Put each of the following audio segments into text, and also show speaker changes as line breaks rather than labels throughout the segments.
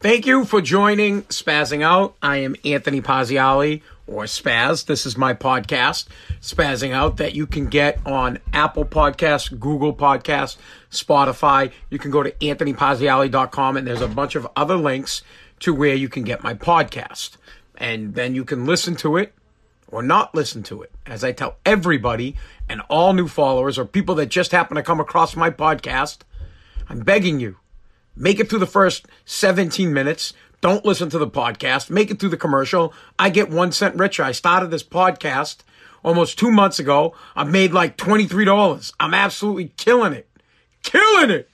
Thank you for joining Spazzing Out. I am Anthony Pazziali or Spaz. This is my podcast, Spazzing Out, that you can get on Apple Podcasts, Google Podcasts, Spotify. You can go to anthonypazziali.com and there's a bunch of other links to where you can get my podcast. And then you can listen to it or not listen to it. As I tell everybody and all new followers or people that just happen to come across my podcast, I'm begging you, make it through the first 17 minutes. Don't listen to the podcast. Make it through the commercial. I get one cent richer. I started this podcast almost two months ago. I've made like $23. I'm absolutely killing it. Killing it.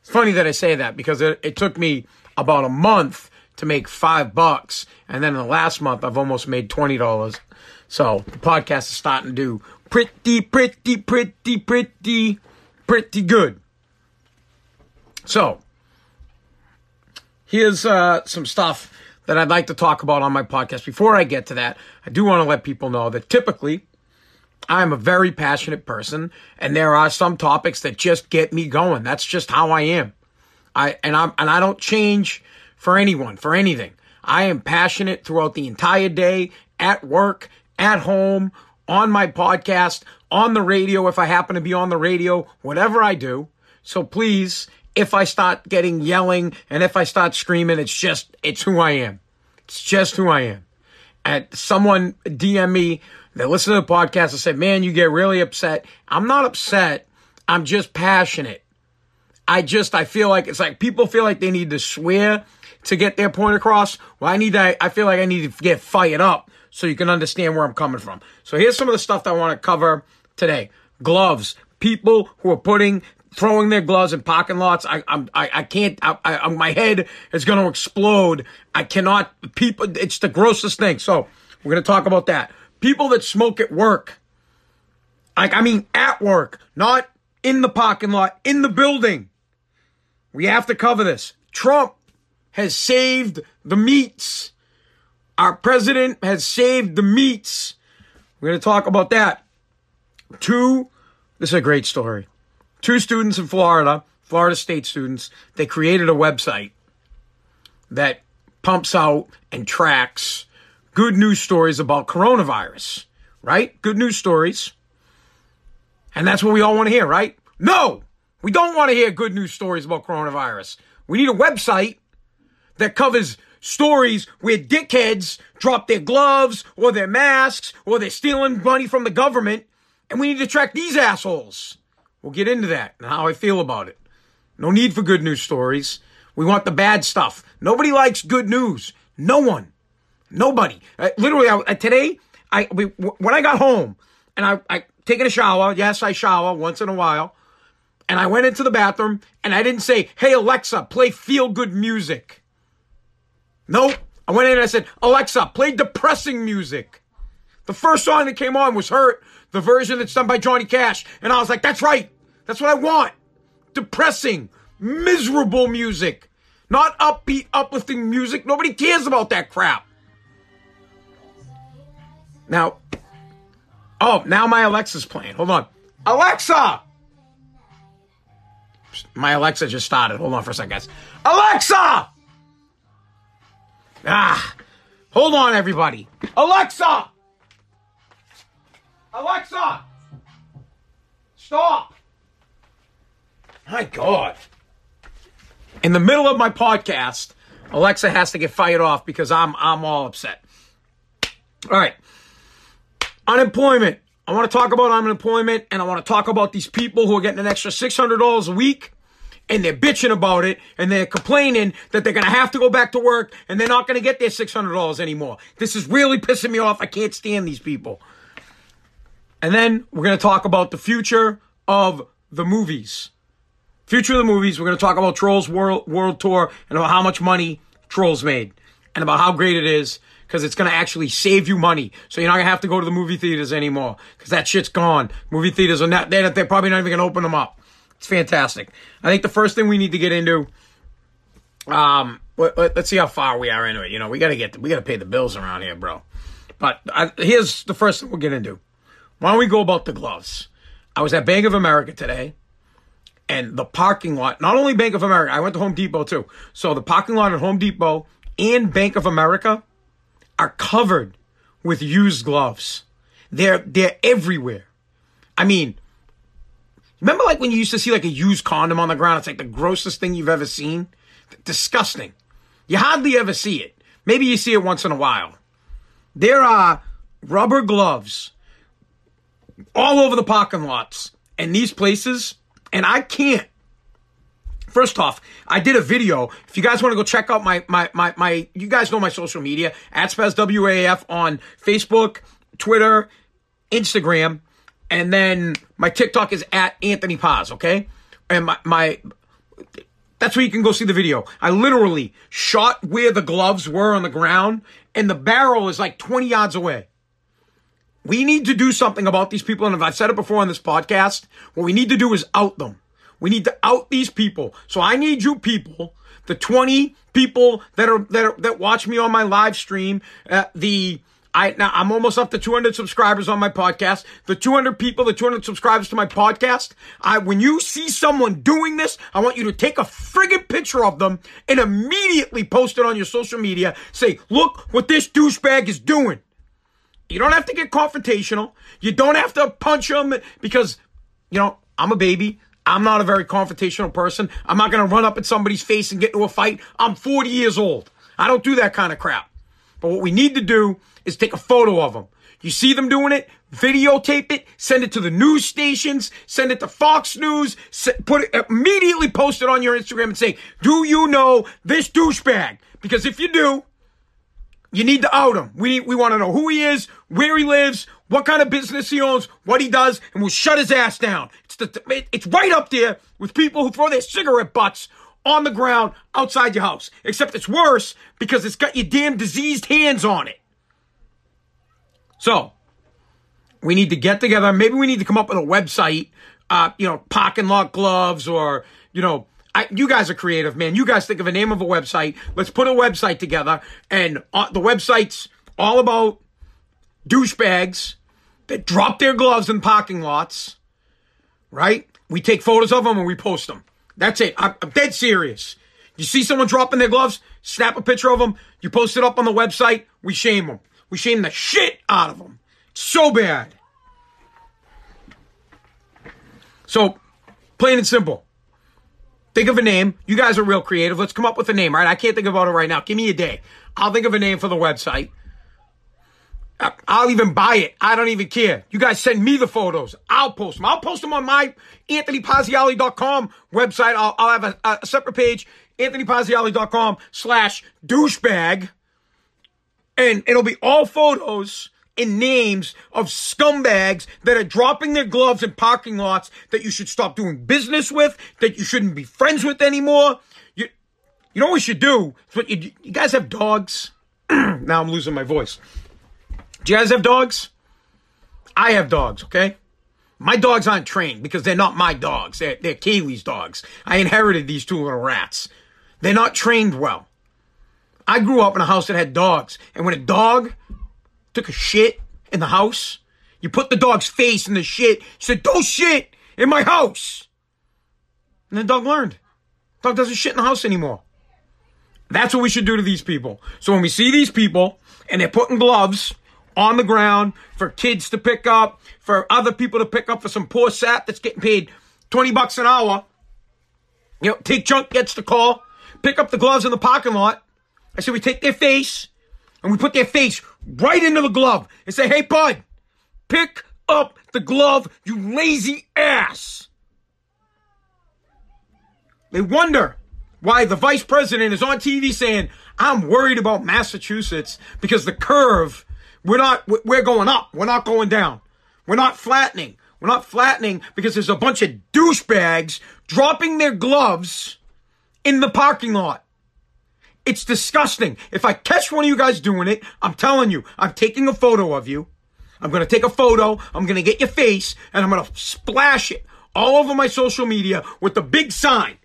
It's funny that I say that because it, it took me about a month to make five bucks. And then in the last month, I've almost made $20. So the podcast is starting to do pretty, pretty, pretty, pretty, pretty good. So here's uh, some stuff that I'd like to talk about on my podcast. Before I get to that, I do want to let people know that typically I'm a very passionate person and there are some topics that just get me going. That's just how I am. I and I and I don't change for anyone, for anything. I am passionate throughout the entire day, at work, at home, on my podcast, on the radio if I happen to be on the radio, whatever I do. So please, if I start getting yelling and if I start screaming, it's just, it's who I am. It's just who I am. And someone DM me that listened to the podcast and said, man, you get really upset. I'm not upset. I'm just passionate. I just, I feel like it's like people feel like they need to swear to get their point across. Well, I need to, I feel like I need to get fired up so you can understand where I'm coming from. So here's some of the stuff that I want to cover today. Gloves. People who are putting, throwing their gloves in parking lots. I, I'm, I, I can't, I, I, my head is going to explode. I cannot, people, it's the grossest thing. So we're going to talk about that. People that smoke at work. Like, I mean, at work, not in the parking lot, in the building. We have to cover this. Trump has saved the meats. Our president has saved the meats. We're going to talk about that. Two, this is a great story. Two students in Florida, Florida State students, they created a website that pumps out and tracks good news stories about coronavirus, right? Good news stories. And that's what we all want to hear, right? No, we don't want to hear good news stories about coronavirus. We need a website that covers stories where dickheads drop their gloves or their masks or they're stealing money from the government. And we need to track these assholes. We'll get into that and how I feel about it. No need for good news stories. We want the bad stuff. Nobody likes good news. No one. Nobody. Uh, literally, I, uh, today, I we, when I got home and I, I taking a shower. Yes, I shower once in a while. And I went into the bathroom and I didn't say, "Hey Alexa, play feel good music." Nope. I went in and I said, Alexa, play depressing music. The first song that came on was Hurt, the version that's done by Johnny Cash. And I was like, that's right. That's what I want. Depressing, miserable music. Not upbeat, uplifting music. Nobody cares about that crap. Now, oh, now my Alexa's playing. Hold on. Alexa! My Alexa just started. Hold on for a second, guys. Alexa! Ah, hold on, everybody. Alexa! Alexa! Stop! My God. In the middle of my podcast, Alexa has to get fired off because I'm I'm all upset. All right. Unemployment. I want to talk about unemployment and I want to talk about these people who are getting an extra $600 a week and they're bitching about it and they're complaining that they're going to have to go back to work and they're not going to get their $600 anymore. This is really pissing me off. I can't stand these people. And then we're going to talk about the future of the movies. Future of the movies. We're going to talk about Trolls World, World Tour and about how much money Trolls made and about how great it is because it's going to actually save you money. So you're not going to have to go to the movie theaters anymore because that shit's gone. Movie theaters are not, they're, they're probably not even going to open them up. It's fantastic. I think the first thing we need to get into, um, let, us see how far we are into it. You know, we got to get, we got to pay the bills around here, bro. But I, here's the first thing we'll get into. Why don't we go about the gloves? I was at Bank of America today, And the parking lot, not only Bank of America, I went to Home Depot too. So the parking lot at Home Depot and Bank of America are covered with used gloves. They're they're everywhere. I mean, remember like when you used to see like a used condom on the ground? It's like the grossest thing you've ever seen. Disgusting. You hardly ever see it. Maybe you see it once in a while. There are rubber gloves all over the parking lots and these places, and I can't. First off, I did a video. If you guys want to go check out my my my my, you guys know my social media at Spaz WAF on Facebook, Twitter, Instagram, and then my TikTok is at Anthony Paz. Okay, and my my that's where you can go see the video. I literally shot where the gloves were on the ground, and the barrel is like 20 yards away. We need to do something about these people. And if I've said it before on this podcast, what we need to do is out them. We need to out these people. So I need you people, the 20 people that are, that are, that watch me on my live stream, uh, the, I, now I'm almost up to 200 subscribers on my podcast. The 200 people, the 200 subscribers to my podcast. I, when you see someone doing this, I want you to take a friggin' picture of them and immediately post it on your social media. Say, look what this douchebag is doing. You don't have to get confrontational. You don't have to punch them because, you know, I'm a baby. I'm not a very confrontational person. I'm not going to run up at somebody's face and get into a fight. I'm 40 years old. I don't do that kind of crap. But what we need to do is take a photo of them. You see them doing it, videotape it, send it to the news stations, send it to Fox News, put it immediately post it on your Instagram and say, "Do you know this douchebag?" Because if you do, you need to out him. We, we want to know who he is, where he lives, what kind of business he owns, what he does, and we'll shut his ass down. It's the, it's right up there with people who throw their cigarette butts on the ground outside your house. Except it's worse because it's got your damn diseased hands on it. So, we need to get together. Maybe we need to come up with a website, uh, you know, parking lot gloves or, you know, I, you guys are creative, man. You guys think of a name of a website. Let's put a website together, and uh, the website's all about douchebags that drop their gloves in parking lots. Right? We take photos of them and we post them. That's it. I'm, I'm dead serious. You see someone dropping their gloves, snap a picture of them. You post it up on the website. We shame them. We shame the shit out of them. so bad. So, plain and simple. Think of a name. You guys are real creative. Let's come up with a name, right? I can't think about it right now. Give me a day. I'll think of a name for the website. I'll even buy it. I don't even care. You guys send me the photos. I'll post them. I'll post them on my AnthonyPaziali.com website. I'll, I'll have a, a separate page, AnthonyPaziali.com slash douchebag. And it'll be all photos and names of scumbags that are dropping their gloves in parking lots that you should stop doing business with, that you shouldn't be friends with anymore. You, you know what you should do? What you, you guys have dogs? now I'm losing my voice. Do you guys have dogs? I have dogs, okay? My dogs aren't trained because they're not my dogs. They're, they're Kaylee's dogs. I inherited these two little rats. They're not trained well. I grew up in a house that had dogs, and when a dog took a shit in the house. You put the dog's face in the shit. Said, don't shit in my house. And the dog learned. Dog doesn't shit in the house anymore. That's what we should do to these people. So when we see these people and they're putting gloves on the ground for kids to pick up, for other people to pick up for some poor sap that's getting paid 20 bucks an hour, you know, Take Chunk gets the call, pick up the gloves in the parking lot. I said, we take their face and we put their face right into the glove and say, hey, bud, pick up the glove, you lazy ass. They wonder why the vice president is on TV saying, I'm worried about Massachusetts because the curve, we're not, we're going up. We're not going down. We're not flattening. We're not flattening because there's a bunch of douchebags dropping their gloves in the parking lot. It's disgusting. If I catch one of you guys doing it, I'm telling you, I'm taking a photo of you. I'm going to take a photo. I'm going to get your face and I'm going to splash it all over my social media with the big sign,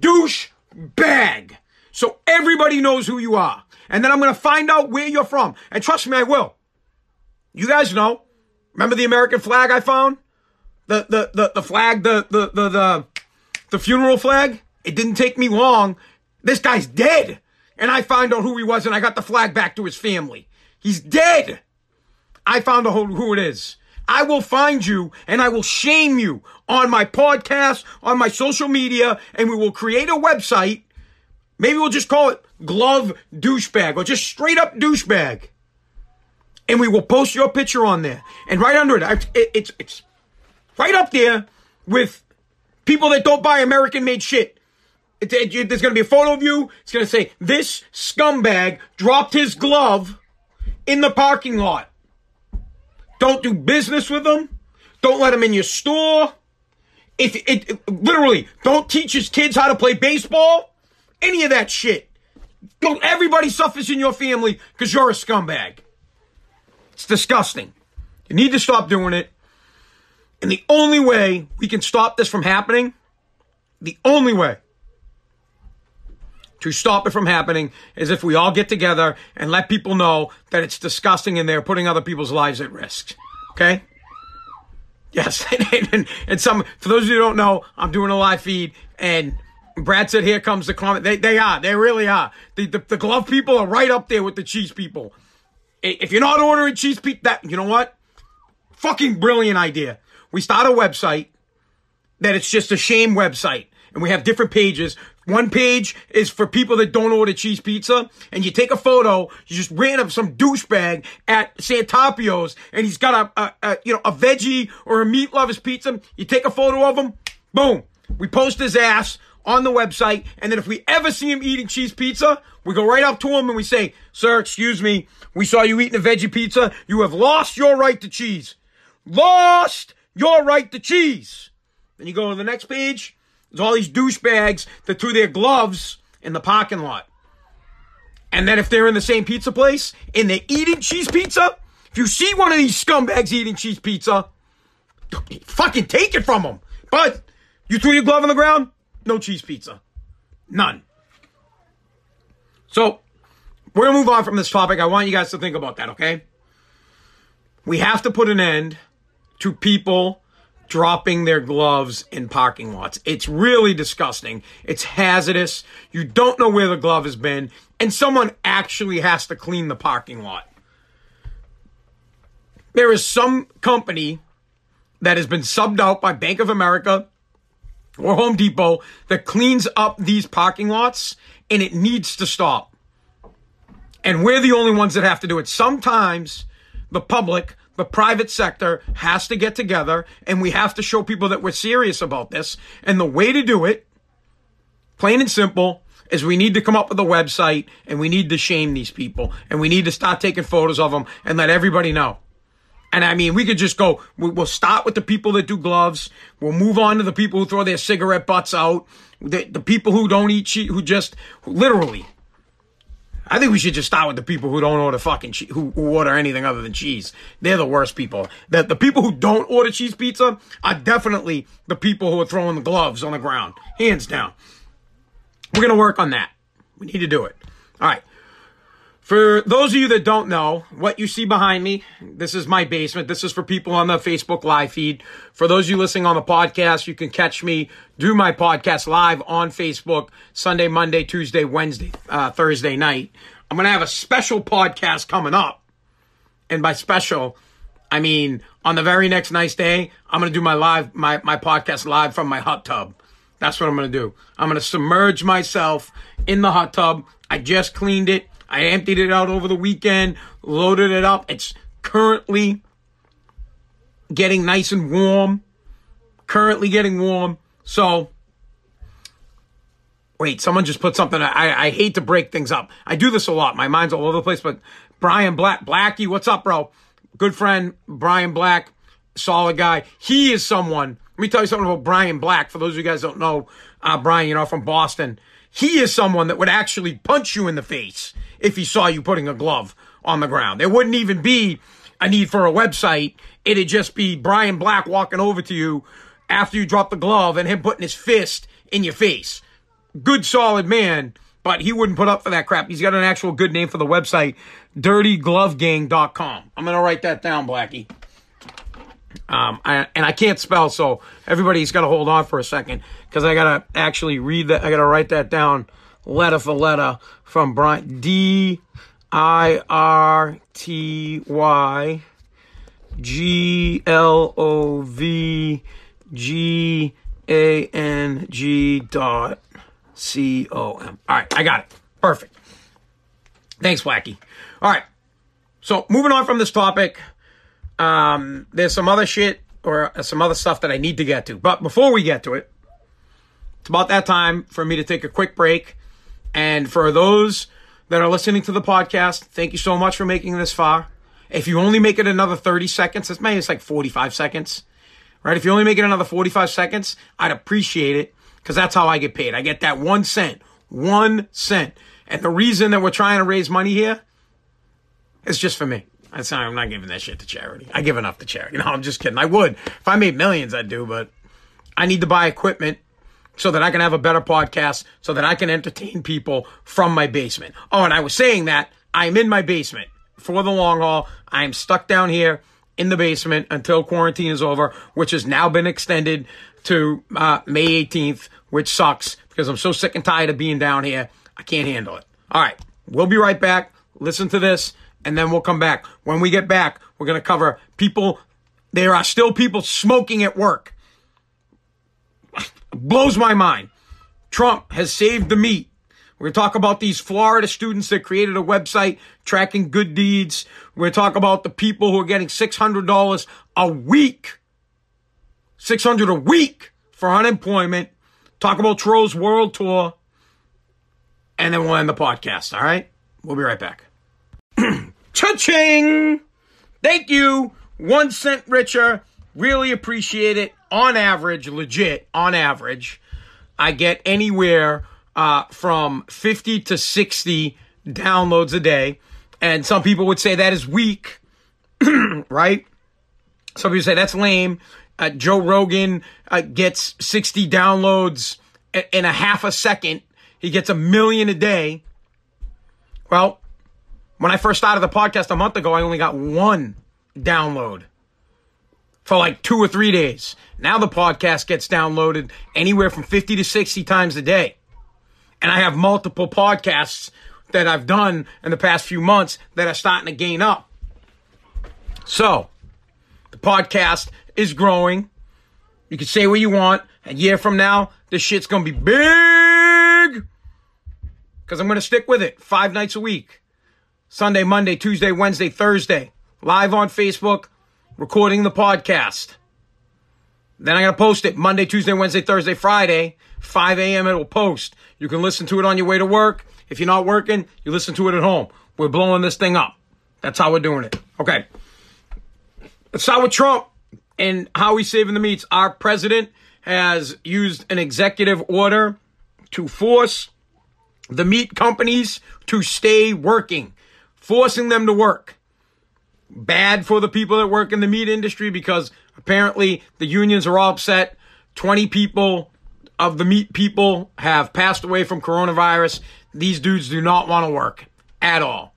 douche bag. So everybody knows who you are. And then I'm going to find out where you're from. And trust me, I will. You guys know. Remember the American flag I found? The, the, the, the flag, the, the, the, the, the funeral flag, it didn't take me long. This guy's dead. And I found out who he was and I got the flag back to his family. He's dead. I found out who it is. I will find you and I will shame you on my podcast, on my social media, and we will create a website. Maybe we'll just call it Glove Douchebag or just straight up douchebag. And we will post your picture on there. And right under it, it's, it's right up there with people that don't buy American made shit. It, it, there's going to be a photo of you. It's going to say, this scumbag dropped his glove in the parking lot. Don't do business with him. Don't let him in your store. If it, it literally don't teach his kids how to play baseball, any of that shit. Don't everybody suffers in your family because you're a scumbag. It's disgusting. You need to stop doing it. And the only way we can stop this from happening, the only way to stop it from happening is if we all get together and let people know that it's disgusting and they're putting other people's lives at risk. Okay? Yes. and, and, some, for those of you who don't know, I'm doing a live feed and Brad said, here comes the comment. They, they are. They really are. The, the, the glove people are right up there with the cheese people. If you're not ordering cheese pizza, that, you know what? Fucking brilliant idea. We start a website that it's just a shame website and we have different pages. One page is for people that don't order cheese pizza, and you take a photo. You just ran up some douchebag at Santarpio's, and he's got a, a, a, you know a veggie or a meat lovers pizza. You take a photo of him, boom. We post his ass on the website, and then if we ever see him eating cheese pizza, we go right up to him and we say, "Sir, excuse me, we saw you eating a veggie pizza. You have lost your right to cheese. Lost your right to cheese." Then you go to the next page. There's all these douchebags that threw their gloves in the parking lot. And then if they're in the same pizza place and they're eating cheese pizza, if you see one of these scumbags eating cheese pizza, fucking take it from them. But you threw your glove on the ground, no cheese pizza. None. So we're going to move on from this topic. I want you guys to think about that, okay? We have to put an end to people dropping their gloves in parking lots. It's really disgusting. It's hazardous. You don't know where the glove has been, and someone actually has to clean the parking lot. There is some company that has been subbed out by Bank of America or Home Depot that cleans up these parking lots, and it needs to stop. And we're the only ones that have to do it. Sometimes the public the private sector has to get together and we have to show people that we're serious about this. And the way to do it, plain and simple, is we need to come up with a website and we need to shame these people and we need to start taking photos of them and let everybody know. And I mean, we could just go, we'll start with the people that do gloves. We'll move on to the people who throw their cigarette butts out. The, the people who don't eat who just literally I think we should just start with the people who don't order fucking che- who, who order anything other than cheese. They're the worst people. That the people who don't order cheese pizza are definitely the people who are throwing the gloves on the ground, hands down. We're gonna work on that. We need to do it. All right. For those of you that don't know, what you see behind me, this is my basement. This is for people on the Facebook live feed. For those of you listening on the podcast, you can catch me do my podcast live on Facebook Sunday, Monday, Tuesday, Wednesday, uh, Thursday night. I'm going to have a special podcast coming up. And by special, I mean on the very next nice day, I'm going to do my live, my, my podcast live from my hot tub. That's what I'm going to do. I'm going to submerge myself in the hot tub. I just cleaned it. I emptied it out over the weekend, loaded it up. It's currently getting nice and warm. Currently getting warm. So, wait, someone just put something. I, I hate to break things up. I do this a lot. My mind's all over the place, but Brian Black, Blackie, what's up, bro? Good friend, Brian Black, solid guy. He is someone. Let me tell you something about Brian Black. For those of you guys don't know, uh, Brian, you know, from Boston. He is someone that would actually punch you in the face if he saw you putting a glove on the ground. There wouldn't even be a need for a website. It'd just be Brian Black walking over to you after you drop the glove and him putting his fist in your face. Good, solid man, but he wouldn't put up for that crap. He's got an actual good name for the website, dirtyglovegang.com. I'm going to write that down, Blackie. Um, I, and I can't spell, so everybody's got to hold on for a second because I got to actually read that. I got to write that down letter for letter from Brian. D I R T Y G L O V G A N G dot C O M. All right, I got it. Perfect. Thanks, Wacky. All right. So moving on from this topic, um, there's some other shit or some other stuff that I need to get to. But before we get to it, it's about that time for me to take a quick break. And for those that are listening to the podcast, thank you so much for making this far. If you only make it another 30 seconds, it's maybe it's like 45 seconds, right? If you only make it another 45 seconds, I'd appreciate it because that's how I get paid. I get that one cent, one cent. And the reason that we're trying to raise money here it's just for me. That's not, I'm not giving that shit to charity. I give enough to charity. No, I'm just kidding. I would. If I made millions, I'd do, but I need to buy equipment so that I can have a better podcast, so that I can entertain people from my basement. Oh, and I was saying that I'm in my basement for the long haul. I'm stuck down here in the basement until quarantine is over, which has now been extended to uh, May 18th, which sucks because I'm so sick and tired of being down here. I can't handle it. All right. We'll be right back. Listen to this and then we'll come back. When we get back, we're going to cover people. There are still people smoking at work. Blows my mind. Trump has saved the meat. We're going to talk about these Florida students that created a website tracking good deeds. We're going to talk about the people who are getting $600 a week. 600 a week for unemployment. Talk about Troll's World Tour. And then we'll end the podcast. All right? We'll be right back. Cha-ching! Thank you. One cent richer. Really appreciate it. On average, legit, on average, I get anywhere uh, from 50 to 60 downloads a day. And some people would say that is weak, right? Some people say that's lame. Uh, Joe Rogan uh, gets 60 downloads in a half a second. He gets a million a day. Well, when I first started the podcast a month ago, I only got one download for like two or three days. Now the podcast gets downloaded anywhere from 50 to 60 times a day. And I have multiple podcasts that I've done in the past few months that are starting to gain up. So, the podcast is growing. You can say what you want. A year from now, this shit's gonna be big. Because I'm gonna stick with it five nights a week. Sunday, Monday, Tuesday, Wednesday, Thursday, live on Facebook, recording the podcast. Then I'm going to post it Monday, Tuesday, Wednesday, Thursday, Friday, 5 a.m. It will post. You can listen to it on your way to work. If you're not working, you listen to it at home. We're blowing this thing up. That's how we're doing it. Okay. Let's start with Trump and how he's saving the meats. Our president has used an executive order to force the meat companies to stay working forcing them to work. Bad for the people that work in the meat industry because apparently the unions are all upset. 20 people of the meat people have passed away from coronavirus. These dudes do not want to work at all.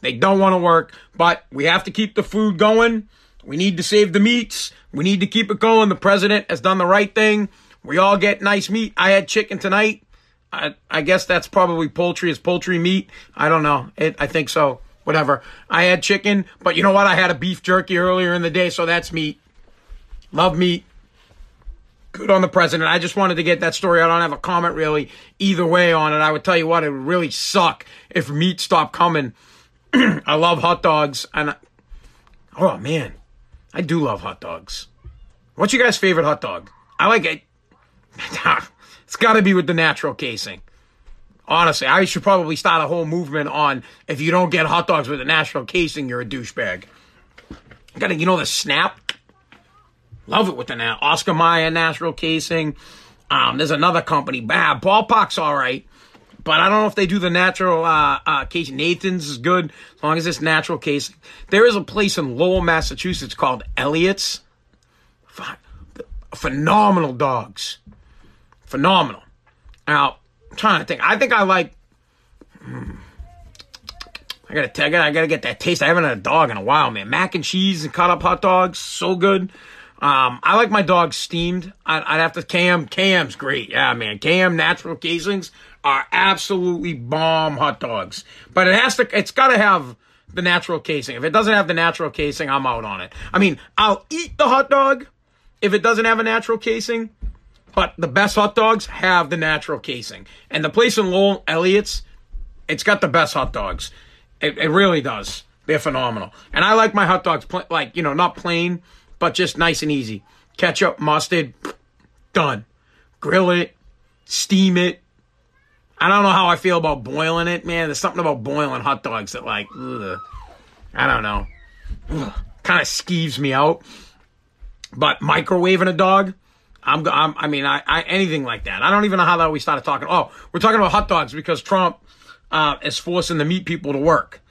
They don't want to work, but we have to keep the food going. We need to save the meats. We need to keep it going. The president has done the right thing. We all get nice meat. I had chicken tonight. I, I guess that's probably poultry. Is poultry meat? I don't know. It, I think so. Whatever. I had chicken, but you know what? I had a beef jerky earlier in the day, so that's meat. Love meat. Good on the president. I just wanted to get that story. I don't have a comment really either way on it. I would tell you what, it would really suck if meat stopped coming. I love hot dogs, and I, oh man, I do love hot dogs. What's your guys' favorite hot dog? I like it. It's got to be with the natural casing. Honestly, I should probably start a whole movement on if you don't get hot dogs with a natural casing, you're a douchebag. Got to, you know, the snap. Love it with the na- Oscar Mayer natural casing. Um, there's another company, bah, Ballpark's all right, but I don't know if they do the natural uh, uh, casing. Nathan's is good as long as it's natural casing. There is a place in Lowell, Massachusetts called Elliott's. Phenomenal dogs phenomenal. Now, I'm trying to think. I think I like. Hmm, I gotta, I gotta, get that taste. I haven't had a dog in a while, man. Mac and cheese and cut up hot dogs, so good. Um, I like my dogs steamed. I'd, I'd have to Kayem. Kayem's great. Yeah, man. Kayem natural casings are absolutely bomb hot dogs. But it has to. It's got to have the natural casing. If it doesn't have the natural casing, I'm out on it. I mean, I'll eat the hot dog if it doesn't have a natural casing. But the best hot dogs have the natural casing. And the place in Lowell, Elliott's, it's got the best hot dogs. It, it really does. They're phenomenal. And I like my hot dogs, pl- like, you know, not plain, but just nice and easy. Ketchup, mustard, done. Grill it, steam it. I don't know how I feel about boiling it, man. There's something about boiling hot dogs that, like, ugh, I don't know. Kind of skeeves me out. But microwaving a dog, I'm, I'm I mean, I, I, anything like that. I don't even know how that we started talking. Oh, we're talking about hot dogs because Trump uh, is forcing the meat people to work.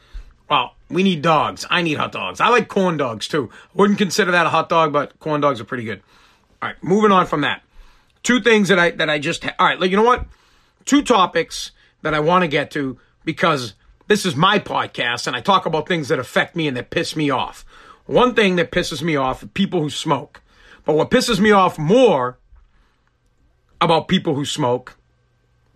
Well, we need dogs. I need hot dogs. I like corn dogs too. Wouldn't consider that a hot dog, but corn dogs are pretty good. All right, moving on from that. Two things that I that I just ha- all right. You know what? Two topics that I want to get to because this is my podcast and I talk about things that affect me and that piss me off. One thing that pisses me off people who smoke. But what pisses me off more about people who smoke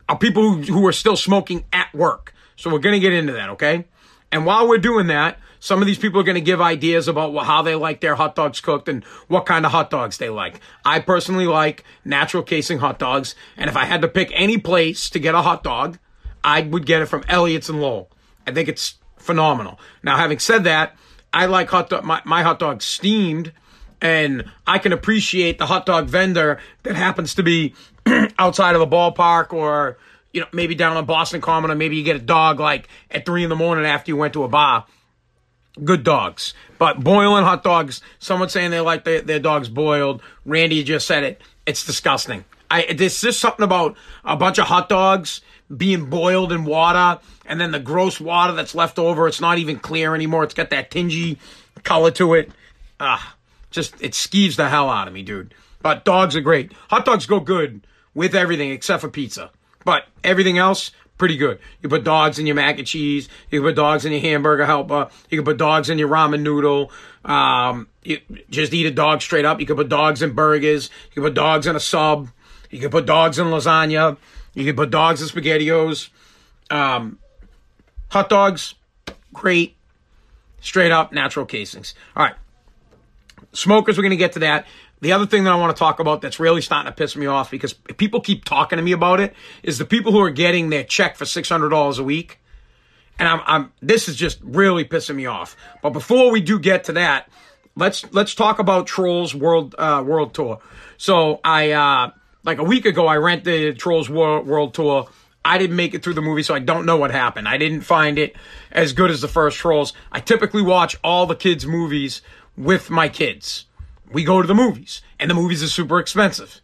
are people who, who are still smoking at work. So we're going to get into that, okay? And while we're doing that, some of these people are going to give ideas about how they like their hot dogs cooked and what kind of hot dogs they like. I personally like natural casing hot dogs. And if I had to pick any place to get a hot dog, I would get it from Elliott's and Lowell. I think it's phenomenal. Now, having said that, I like hot dog, my, my hot dogs steamed and I can appreciate the hot dog vendor that happens to be outside of a ballpark or you know maybe down on Boston Common or maybe you get a dog like at three in the morning after you went to a bar. Good dogs, but boiling hot dogs. Someone saying they like their, their dogs boiled. Randy just said it. It's disgusting. I there's just something about a bunch of hot dogs being boiled in water and then the gross water that's left over. It's not even clear anymore. It's got that tingy color to it. Ah, just it skeeves the hell out of me, dude. But dogs are great. Hot dogs go good with everything except for pizza. But everything else, pretty good. You put dogs in your mac and cheese. You can put dogs in your hamburger helper. You can put dogs in your ramen noodle. Um, you just eat a dog straight up. You can put dogs in burgers. You can put dogs in a sub. You can put dogs in lasagna. You can put dogs in spaghettios. Um, hot dogs, great. Straight up natural casings. All right. Smokers, we're going to get to that. The other thing that I want to talk about that's really starting to piss me off because people keep talking to me about it is the people who are getting their check for $600 a week. And I'm, I'm, this is just really pissing me off. But before we do get to that, let's, let's talk about Trolls World, uh, World Tour. So I, uh, like a week ago, I rented Trolls World, World Tour. I didn't make it through the movie, so I don't know what happened. I didn't find it as good as the first Trolls. I typically watch all the kids' movies with my kids. We go to the movies, and the movies are super expensive.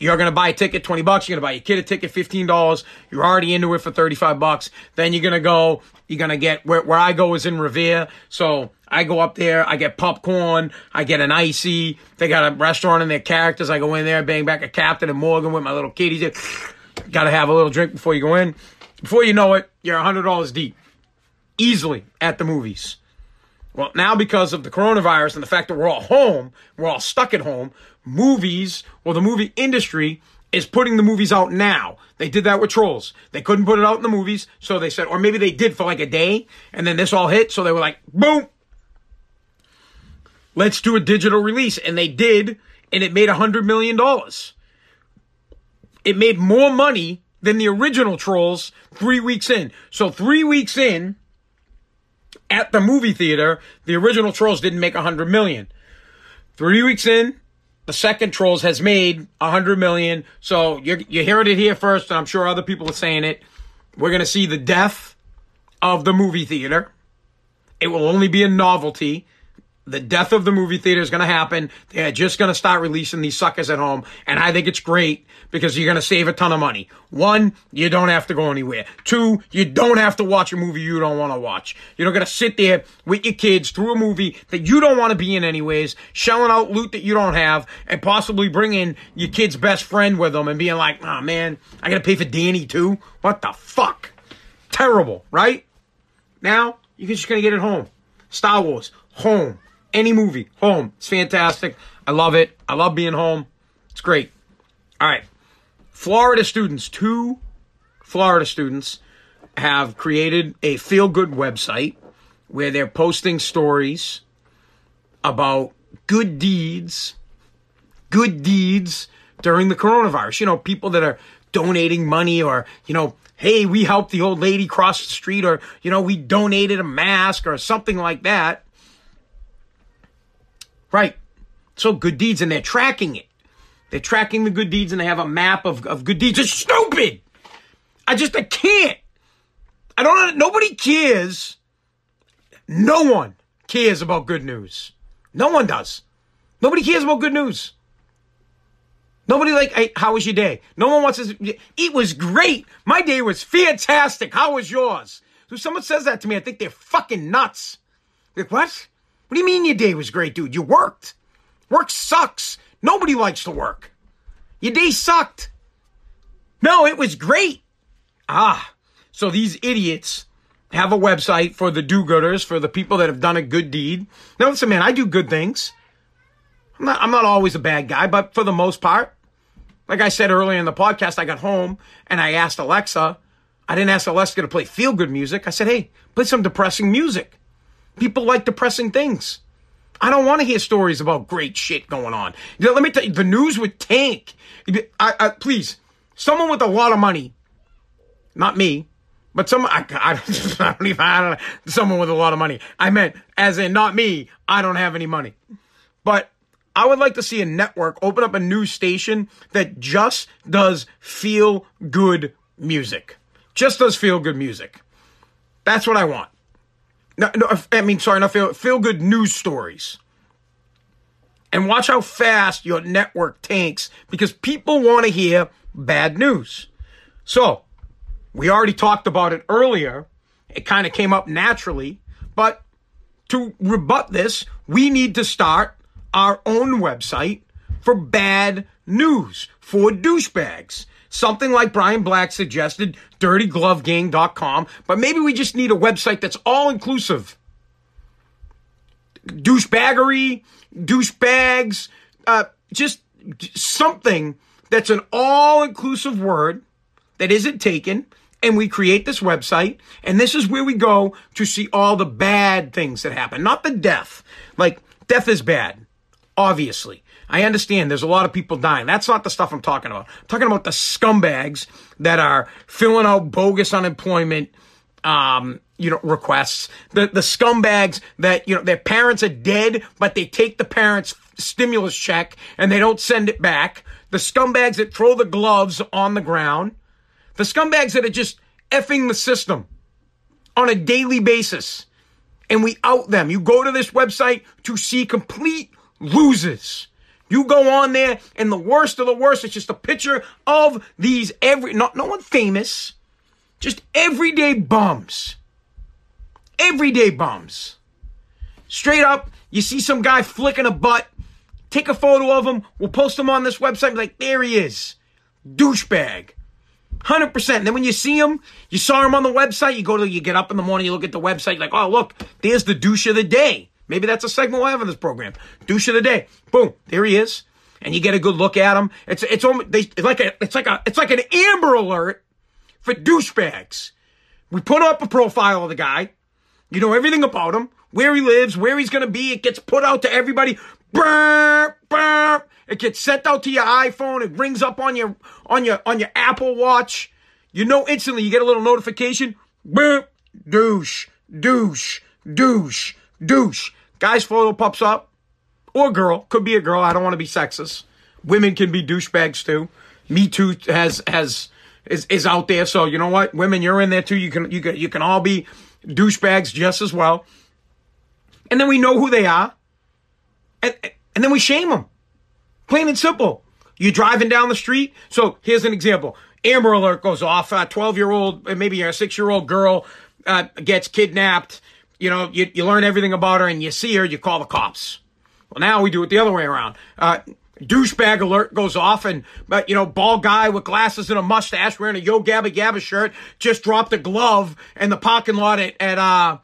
You're gonna buy a ticket, 20 bucks. You're gonna buy your kid a ticket, $15. You're already into it for 35 bucks. Then you're gonna go, you're gonna get, where, where I go is in Revere. So I go up there, I get popcorn, I get an icy. They got a restaurant in their characters. I go in there, bang back a Captain and Morgan with my little kitties. Gotta have a little drink before you go in. Before you know it, you're $100 deep. Easily at the movies. Well, now because of the coronavirus and the fact that we're all home, we're all stuck at home, movies or the movie industry is putting the movies out now. They did that with Trolls. They couldn't put it out in the movies, so they said, or maybe they did for like a day, and then this all hit, so they were like, boom, let's do a digital release. And they did, and it made a $100 million. It made more money than the original Trolls three weeks in. So three weeks in, at the movie theater, the original Trolls didn't make a hundred million. Three weeks in, the second Trolls has made a hundred million. So you're you're hearing it here first, and I'm sure other people are saying it. We're gonna see the death of the movie theater. It will only be a novelty the death of the movie theater is going to happen. They're just going to start releasing these suckers at home. And I think it's great because you're going to save a ton of money. One, you don't have to go anywhere. Two, you don't have to watch a movie you don't want to watch. You're not going to sit there with your kids through a movie that you don't want to be in anyways, shelling out loot that you don't have, and possibly bringing your kid's best friend with them and being like, oh man, I got to pay for Danny too? What the fuck? Terrible, right? Now, You're just gonna get it home. Star Wars, home. Any movie, home. It's fantastic. I love it. I love being home. It's great. All right. Florida students, two Florida students have created a feel good website where they're posting stories about good deeds, good deeds during the coronavirus. You know, people that are donating money or, you know, hey, we helped the old lady cross the street or, you know, we donated a mask or something like that. Right. So good deeds and they're tracking it. They're tracking the good deeds and they have a map of, of good deeds. It's stupid. I just, I can't. I don't, nobody cares. No one cares about good news. No one does. Nobody cares about good news. Nobody like, hey, how was your day? No one wants to. It was great. My day was fantastic. How was yours? So someone says that to me, I think they're fucking nuts. Like, what? What do you mean your day was great, dude? You worked. Work sucks. Nobody likes to work. Your day sucked. No, it was great. Ah, so these idiots have a website for the do-gooders, for the people that have done a good deed. Now listen, man, I do good things. I'm not, I'm not always a bad guy, but for the most part, like I said earlier in the podcast, I got home and I asked Alexa, I didn't ask Alexa to play feel good music. I said, hey, play some depressing music. People like depressing things. I don't want to hear stories about great shit going on. You know, let me tell you, the news would tank. I, I, please, someone with a lot of money, not me, but some, I, I, I don't even, I don't someone with a lot of money. I meant, as in, not me, I don't have any money. But I would like to see a network open up a news station that just does feel good music. Just does feel good music. That's what I want. No, no, I mean, sorry, not feel feel good news stories. And watch how fast your network tanks because people want to hear bad news. So, we already talked about it earlier. It kind of came up naturally, but to rebut this, we need to start our own website for bad news for douchebags. Something like Brian Black suggested, dirtyglovegang.com, but maybe we just need a website that's all inclusive. Douchebaggery, douchebags, uh, just something that's an all inclusive word that isn't taken. And we create this website, and this is where we go to see all the bad things that happen, not the death. Like, death is bad, obviously. I understand there's a lot of people dying. That's not the stuff I'm talking about. I'm talking about the scumbags that are filling out bogus unemployment, um, you know, requests. The, the scumbags that, you know, their parents are dead, but they take the parents' stimulus check and they don't send it back. The scumbags that throw the gloves on the ground. The scumbags that are just effing the system on a daily basis. And we out them. You go to this website to see complete losers. You go on there, and the worst of the worst, it's just a picture of these every not no one famous, just everyday bums. Everyday bums. Straight up, you see some guy flicking a butt, take a photo of him, we'll post him on this website, like, there he is. Douchebag. 100%. And then when you see him, you saw him on the website, you go to, you get up in the morning, you look at the website, like, oh, look, there's the douche of the day. Maybe that's a segment we'll have in this program. Douche of the day. Boom. There he is. And you get a good look at him. It's, it's almost, they, it's like a, it's like a, it's like an Amber Alert for douchebags. We put up a profile of the guy. You know everything about him, where he lives, where he's going to be. It gets put out to everybody. Burr, burr. It gets sent out to your iPhone. It rings up on your, on your, on your Apple Watch. You know instantly you get a little notification. Burr, douche, douche, douche douche. Guy's photo pops up, or girl, could be a girl. I don't want to be sexist. Women can be douchebags too. Me Too has has is is out there. So you know what, women, you're in there too. You can you can you can all be douchebags just as well. And then we know who they are, and and then we shame them. Plain and simple. You're driving down the street. So here's an example. Amber alert goes off. A 12 year old, maybe a six year old girl uh, gets kidnapped you know, you, you learn everything about her and you see her, you call the cops. Well, now we do it the other way around. Uh, douchebag alert goes off and, but, you know, bald guy with glasses and a mustache wearing a Yo Gabba Gabba shirt just dropped a glove in the parking lot at, at, uh,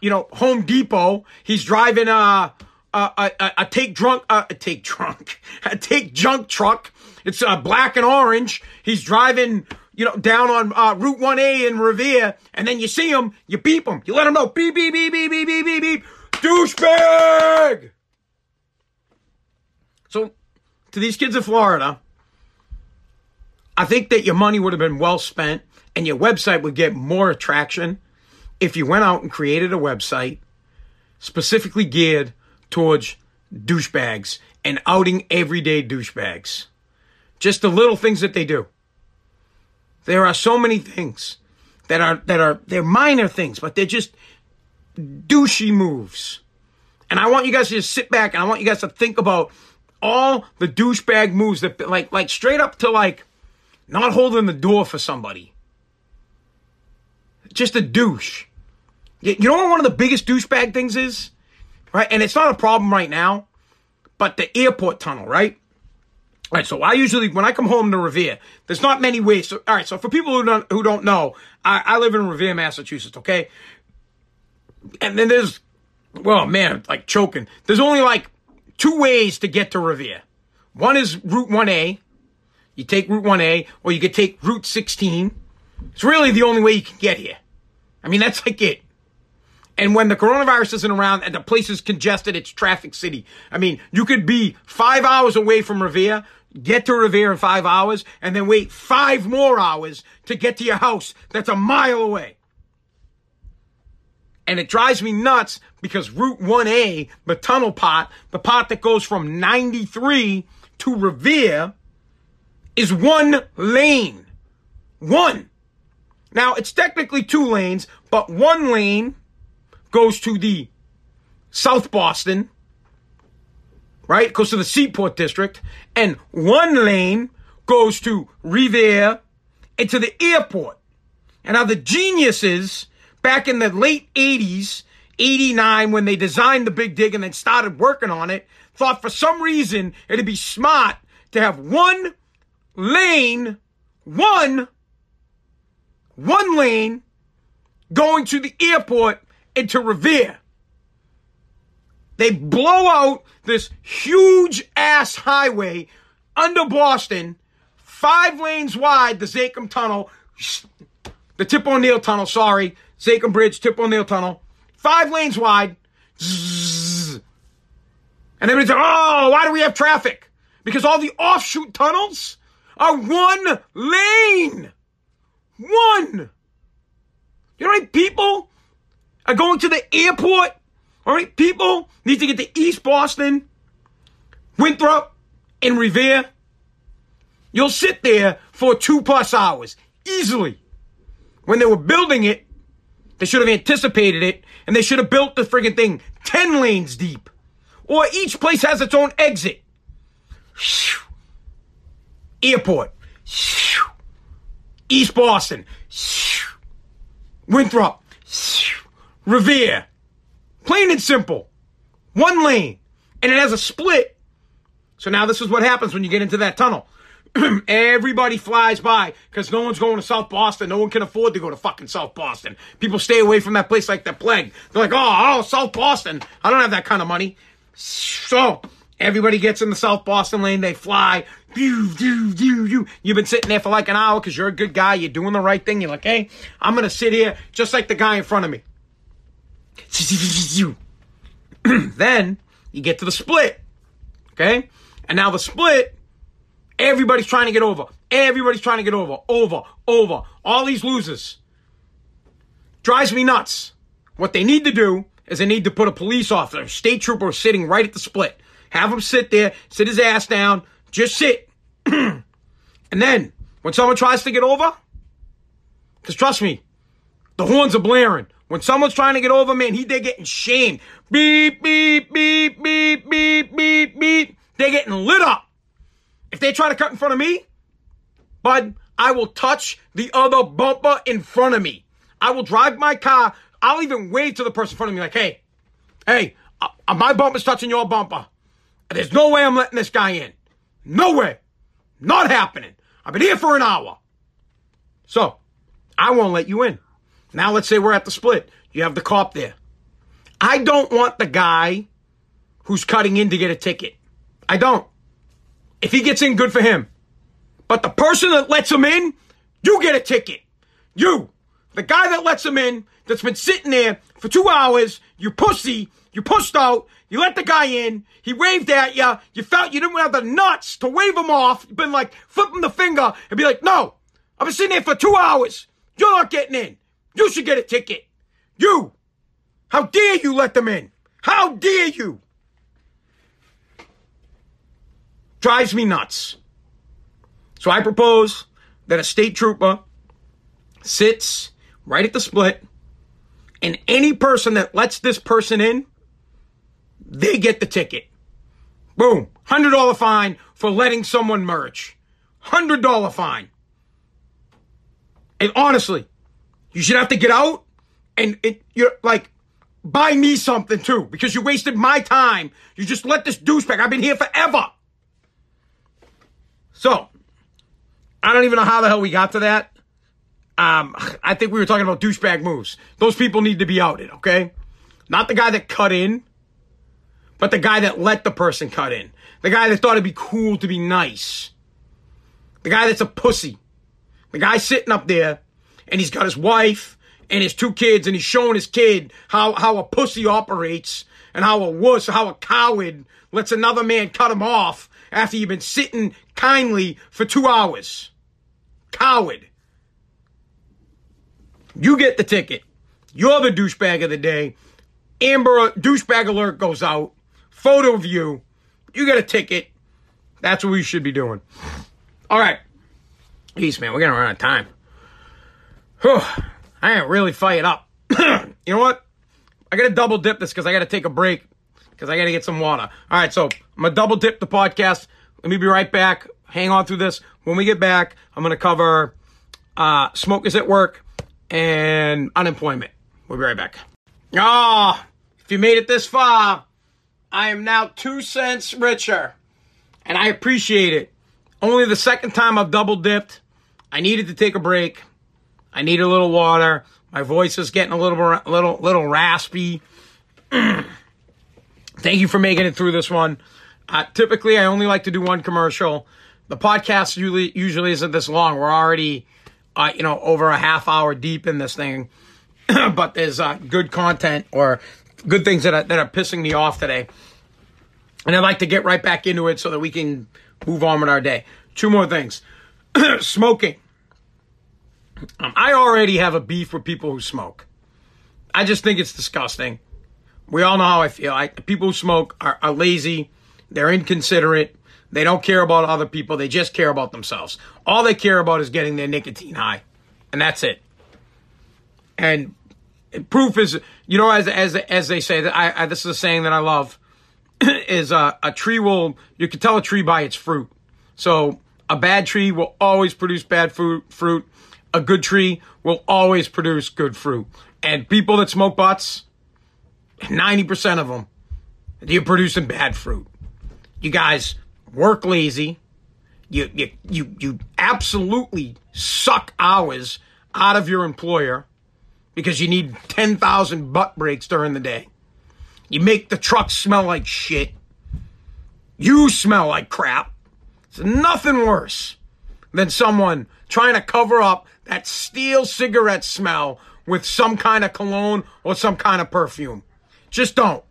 you know, Home Depot. He's driving a, a, a, a take drunk, a take drunk, a take junk truck. It's uh, black and orange. He's driving, you know, down on uh, Route 1A in Revere, and then you see them, you beep them, you let them know, beep, beep, beep, beep, beep, beep, beep, beep, douchebag! So, to these kids in Florida, I think that your money would have been well spent and your website would get more attraction if you went out and created a website specifically geared towards douchebags and outing everyday douchebags. Just the little things that they do. There are so many things that are that are they're minor things, but they're just douchey moves. And I want you guys to just sit back and I want you guys to think about all the douchebag moves that like like straight up to like not holding the door for somebody. Just a douche. You know what one of the biggest douchebag things is? Right? And it's not a problem right now, but the airport tunnel, right? All right, so I usually, when I come home to Revere, there's not many ways. All right, so for people who don't, who don't know, I, I live in Revere, Massachusetts, okay? And then there's, well, man, like choking. There's only like two ways to get to Revere. One is Route 1A. You take Route 1A, or you could take Route 16. It's really the only way you can get here. I mean, that's like it. And when the coronavirus isn't around and the place is congested, it's traffic city. I mean, you could be five hours away from Revere, get to Revere in five hours, and then wait five more hours to get to your house that's a mile away. And it drives me nuts because Route 1A, the tunnel pot, the pot that goes from 93 to Revere, is one lane. One. Now, it's technically two lanes, but one lane goes to the South Boston, right? Goes to the Seaport District, and one lane goes to Revere and to the airport. And now the geniuses back in the late 80s, 89, when they designed the Big Dig and then started working on it, thought for some reason it'd be smart to have one lane, one, one lane going to the airport and to Revere. They blow out this huge ass highway under Boston, five lanes wide, the Zakim Tunnel, the Tip O'Neill Tunnel, sorry, Zakim Bridge, Tip O'Neill Tunnel, five lanes wide. Zzz. And everybody's like, oh, why do we have traffic? Because all the offshoot tunnels are one lane. One. You know how many people are going to the airport? All right, people need to get to East Boston, Winthrop, and Revere. You'll sit there for two plus hours easily. When they were building it, they should have anticipated it and they should have built the friggin' thing 10 lanes deep. Or each place has its own exit. Airport. East Boston. Winthrop. Revere. Plain and simple. One lane. And it has a split. So now this is what happens when you get into that tunnel. Everybody flies by because no one's going to South Boston. No one can afford to go to fucking South Boston. People stay away from that place like the plague. They're like, oh, oh, South Boston. I don't have that kind of money. So everybody gets in the South Boston lane. They fly. You've been sitting there for like an hour because you're a good guy. You're doing the right thing. You're like, hey, I'm going to sit here just like the guy in front of me. then you get to the split. Okay? And now the split, everybody's trying to get over. Everybody's trying to get over. Over. Over. All these losers. Drives me nuts. What they need to do is they need to put a police officer, state trooper sitting right at the split. Have him sit there, sit his ass down, just sit. and then, when someone tries to get over, because trust me, the horns are blaring. When someone's trying to get over, man, he they're getting shamed. Beep, beep, beep, beep, beep, beep, beep. They're getting lit up. If they try to cut in front of me, bud, I will touch the other bumper in front of me. I will drive my car. I'll even wave to the person in front of me like, hey, hey, uh, uh my bumper's touching your bumper. There's no way I'm letting this guy in. No way. Not happening. I've been here for an hour. So, I won't let you in. Now let's say we're at the split. You have the cop there. I don't want the guy who's cutting in to get a ticket. I don't. If he gets in, good for him. But the person that lets him in, you get a ticket. You, the guy that lets him in, that's been sitting there for two hours, you pussy, you pushed out, you let the guy in, he waved at you, you felt you didn't have the nuts to wave him off, you've been like, flip him the finger and be like, no, I've been sitting there for two hours, you're not getting in, you should get a ticket. You, how dare you let them in? How dare you? Drives me nuts. So I propose that a state trooper sits right at the split, and any person that lets this person in, they get the ticket. Boom. $100 fine for letting someone merge. $100 fine. And honestly, you should have to get out and it, you're like, buy me something too, because you wasted my time. You just let this douchebag. I've been here forever. So, I don't even know how the hell we got to that. Um, I think we were talking about douchebag moves. Those people need to be outed, okay? Not the guy that cut in, but the guy that let the person cut in. The guy that thought it'd be cool to be nice. The guy that's a pussy. The guy sitting up there and he's got his wife and his two kids and he's showing his kid how, how a pussy operates and how a wuss, how a coward lets another man cut him off after you've been sitting kindly for two hours. Coward. You get the ticket. You're the douchebag of the day. Amber douchebag alert goes out. Photo of you. Get a ticket. That's what we should be doing. All right. Peace, man, we're gonna run out of time. Whew. I ain't really fired up. you know what? I gotta double dip this because I gotta take a break because I gotta get some water. All right, so I'm gonna double dip the podcast. Let me be right back. Hang on through this. When we get back, I'm gonna cover uh, smokers at work and unemployment. We'll be right back. Ah, oh, if you made it this far, I am now two cents richer, and I appreciate it. Only the second time I've double dipped. I needed to take a break. I need a little water. My voice is getting a little little little raspy. Thank you for making it through this one. Uh, typically, I only like to do one commercial. The podcast usually usually isn't this long. We're already, uh, you know, over a half hour deep in this thing, but there's uh, good content or good things that are, that are pissing me off today, and I'd like to get right back into it so that we can move on with our day. Two more things: smoking. Um, I already have a beef with people who smoke. I just think it's disgusting. We all know how I feel. I, people who smoke are, are lazy. They're inconsiderate. They don't care about other people. They just care about themselves. All they care about is getting their nicotine high. And that's it. And proof is, you know, as, as, as they say, that I, I, this is a saying that I love, is uh, a tree will, you can tell a tree by its fruit. So a bad tree will always produce bad fruit, fruit a good tree will always produce good fruit. And people that smoke butts, 90% of them, you're producing bad fruit. You guys work lazy. You, you, you, you absolutely suck hours out of your employer because you need 10,000 butt breaks during the day. You make the truck smell like shit. You smell like crap. It's nothing worse than someone trying to cover up that steel cigarette smell with some kind of cologne or some kind of perfume. Just don't.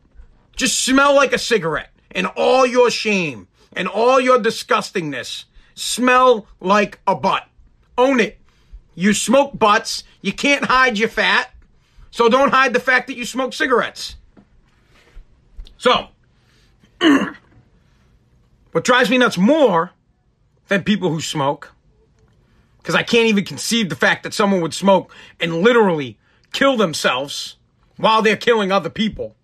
Just smell like a cigarette and all your shame and all your disgustingness. Smell like a butt. Own it. You smoke butts. You can't hide your fat. So don't hide the fact that you smoke cigarettes. So, what drives me nuts more than people who smoke because I can't even conceive the fact that someone would smoke and literally kill themselves while they're killing other people.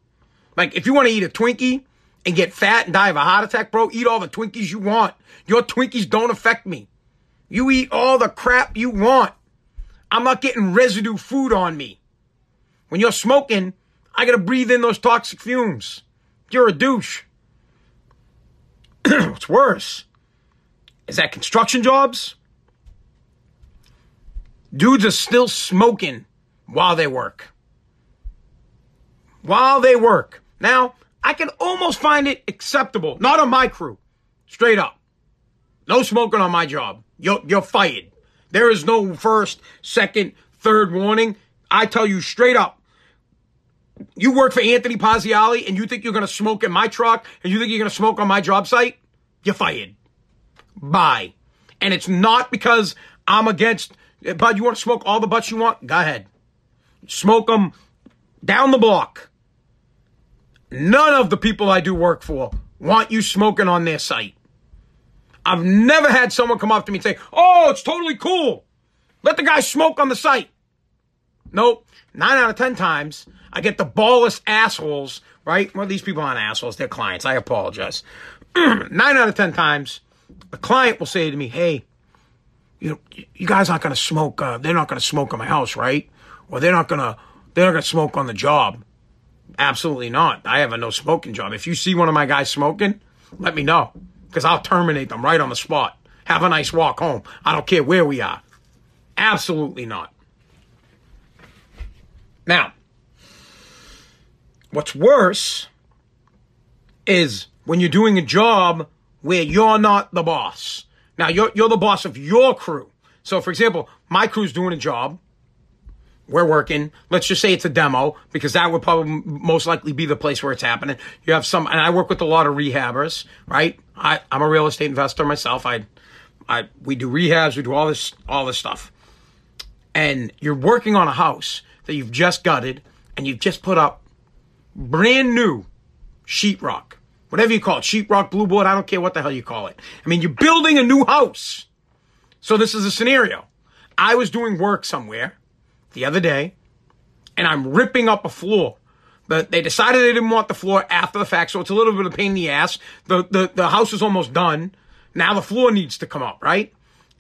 Like, if you want to eat a Twinkie and get fat and die of a heart attack, bro, eat all the Twinkies you want. Your Twinkies don't affect me. You eat all the crap you want. I'm not getting residue food on me. When you're smoking, I gotta breathe in those toxic fumes. You're a douche. What's worse is that construction jobs Dudes are still smoking while they work. while they work. Now, I can almost find it acceptable. Not on my crew. Straight up. No smoking on my job. You're, you're fired. There is no first, second, third warning. I tell you straight up. You work for Anthony Paziali and you think you're going to smoke in my truck and you think you're going to smoke on my job site? You're fired. Bye. And it's not because I'm against, Eh, but you want to smoke all the butts you want? Go ahead. Smoke them down the block. None of the people I do work for want you smoking on their site. I've never had someone come up to me and say, Oh, it's totally cool. Let the guy smoke on the site. Nope. Nine out of 10 times, I get the ballless assholes, right? Well, these people aren't assholes. They're clients. I apologize. Nine out of 10 times, a client will say to me, Hey, you know, you guys aren't going to smoke. Uh, they're not going to smoke in my house, right? Or they're not going to, they're not going to smoke on the job. Absolutely not. I have a no smoking job. If you see one of my guys smoking, let me know because I'll terminate them right on the spot. Have a nice walk home. I don't care where we are. Absolutely not. Now, what's worse is when you're doing a job where you're not the boss. Now, you're, you're the boss of your crew. So, for example, my crew's doing a job we're working. Let's just say it's a demo because that would probably most likely be the place where it's happening. You have some, and I work with a lot of rehabbers, right? I, I'm a real estate investor myself. I, I, we do rehabs, we do all this, all this stuff. And you're working on a house that you've just gutted and you've just put up brand new sheetrock, whatever you call it, sheetrock, blue board, I don't care what the hell you call it. I mean, you're building a new house. So this is a scenario. I was doing work somewhere the other day and I'm ripping up a floor. But they decided they didn't want the floor after the fact, so it's a little bit of a pain in the ass. The, the, the house is almost done. Now the floor needs to come up, right?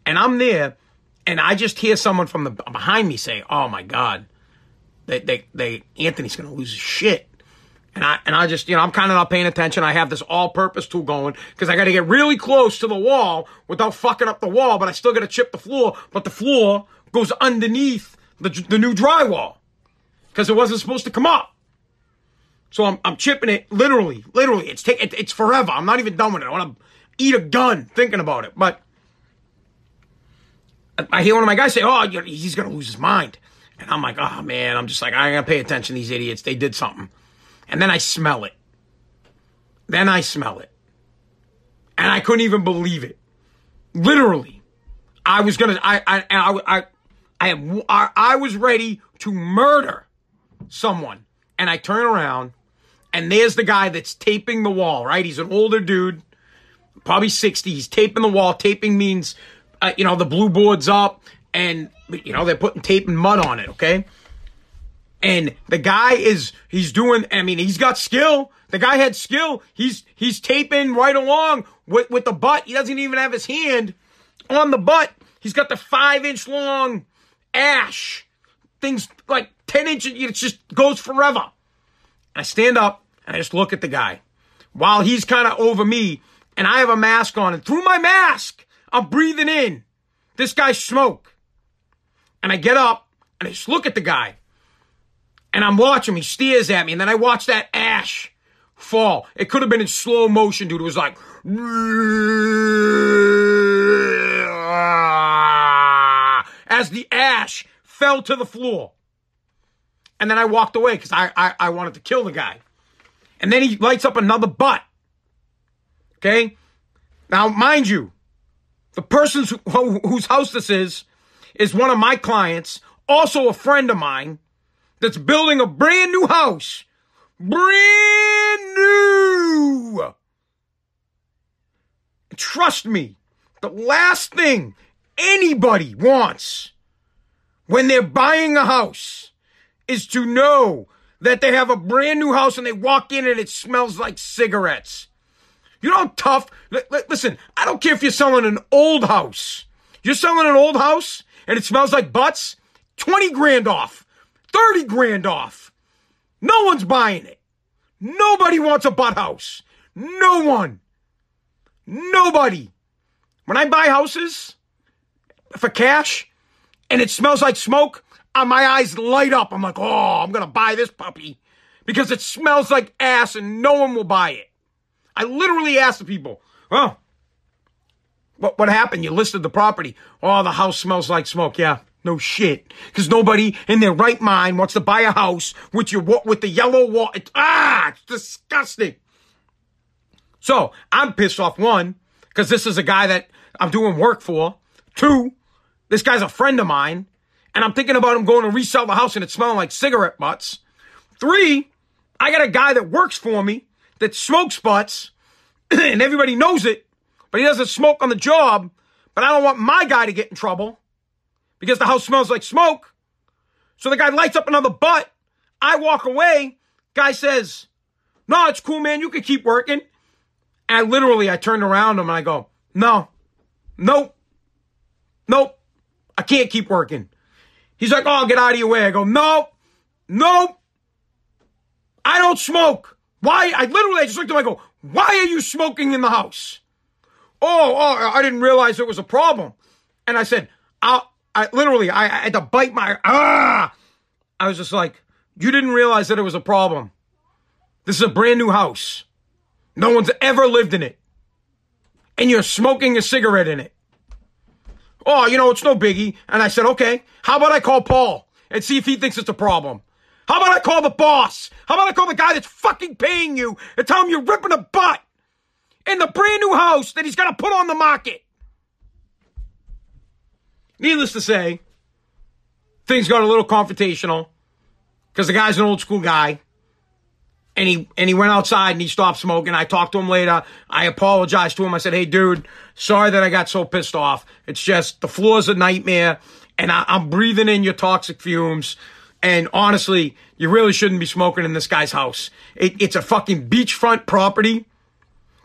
And I'm there, and I just hear someone from the behind me say, "Oh my God, they, they, they Anthony's gonna lose his shit." And I, and I just, you know, I'm kind of not paying attention. I have this all-purpose tool going because I got to get really close to the wall without fucking up the wall, but I still got to chip the floor. But the floor goes underneath the, the new drywall because it wasn't supposed to come up. So I'm, I'm chipping it literally, literally. It's take, it, it's forever. I'm not even done with it. I want to eat a gun thinking about it. But I hear one of my guys say, "Oh, he's gonna lose his mind," and I'm like, "Oh man," I'm just like, "I gotta pay attention. These idiots, they did something." And then I smell it. Then I smell it, and I couldn't even believe it. Literally, I was gonna, I, I, I, I I am I was ready to murder someone. And I turn around and there's the guy that's taping the wall, right? He's an older dude, probably 60. He's taping the wall. Taping means, uh, you know, the blue board's up and, you know, they're putting tape and mud on it, okay? And the guy is, he's doing, I mean, he's got skill. The guy had skill. He's, he's taping right along with, with the butt. He doesn't even have his hand on the butt. He's got the five inch long ash. Things like 10 inches, it just goes forever. I stand up and I just look at the guy while he's kind of over me and I have a mask on and through my mask, I'm breathing in this guy's smoke. And I get up and I just look at the guy and I'm watching him. He stares at me and then I watch that ash fall. It could have been in slow motion, dude. It was like, as the ash fell to the floor. And then I walked away because I, I, I wanted to kill the guy. And then he lights up another butt. Okay? Now, mind you, the person who, whose house this is is one of my clients, also a friend of mine, that's building a brand new house. Brand new! Trust me, the last thing anybody wants when they're buying a house is to know that they have a brand new house and they walk in and it smells like cigarettes. You know how tough? listen, I don't care if you're selling an old house. You're selling an old house and it smells like butts, 20 grand off, 30 grand off. No one's buying it. Nobody wants a butt house. No one. Nobody. When I buy houses, for cash and it smells like smoke, uh, my eyes light up. I'm like, oh, I'm going to buy this puppy because it smells like ass and no one will buy it. I literally asked the people, oh, what, what happened? You listed the property. Oh, the house smells like smoke. Yeah. No shit. Cause nobody in their right mind wants to buy a house with your, with the yellow wall. It's, ah, it's disgusting. So I'm pissed off one, cause this is a guy that I'm doing work for. Two, this guy's a friend of mine and I'm thinking about him going to resell the house and it's smelling like cigarette butts. Three, I got a guy that works for me that smokes butts and everybody knows it, but he doesn't smoke on the job. But I don't want my guy to get in trouble because the house smells like smoke. So the guy lights up another butt. I walk away. Guy says, no, it's cool, man. You can keep working. And literally, I turned around him and I go, no, nope, nope. I can't keep working. He's like, oh, get out of your way. I go, no, nope. I don't smoke. Why? I literally I just looked at him. I go, why are you smoking in the house? Oh, oh, I didn't realize it was a problem. And I said, I, I literally, I, I had to bite my, ah. I was just like, you didn't realize that it was a problem. This is a brand new house. No one's ever lived in it. And you're smoking a cigarette in it. Oh, you know, it's no biggie. And I said, okay, how about I call Paul and see if he thinks it's a problem? How about I call the boss? How about I call the guy that's fucking paying you and tell him you're ripping a butt in the brand new house that he's to put on the market? Needless to say, things got a little confrontational because the guy's an old school guy. And he and he went outside and he stopped smoking. I talked to him later. I apologized to him. I said, "Hey, dude, sorry that I got so pissed off. It's just the floor's a nightmare, and I, I'm breathing in your toxic fumes. And honestly, you really shouldn't be smoking in this guy's house. It, it's a fucking beachfront property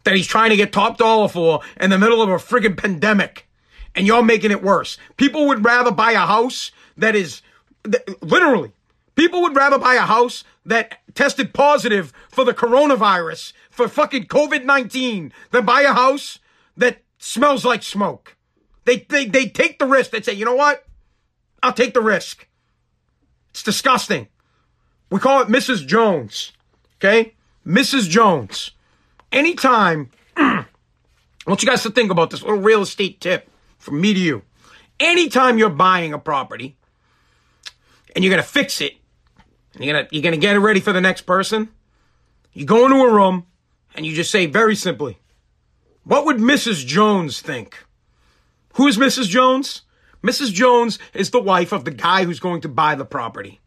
that he's trying to get top dollar for in the middle of a friggin' pandemic and you're making it worse. People would rather buy a house that is that, literally, people would rather buy a house that tested positive for the coronavirus, for fucking COVID 19, than buy a house that smells like smoke. They, they, they take the risk. They say, you know what? I'll take the risk. It's disgusting. We call it Mrs. Jones. Okay? Mrs. Jones. Anytime, I want you guys to think about this little real estate tip from me to you. Anytime you're buying a property and you're gonna fix it, and you're gonna you're gonna get it ready for the next person, you go into a room and you just say very simply, what would Mrs. Jones think? Who is Mrs. Jones? Mrs. Jones is the wife of the guy who's going to buy the property.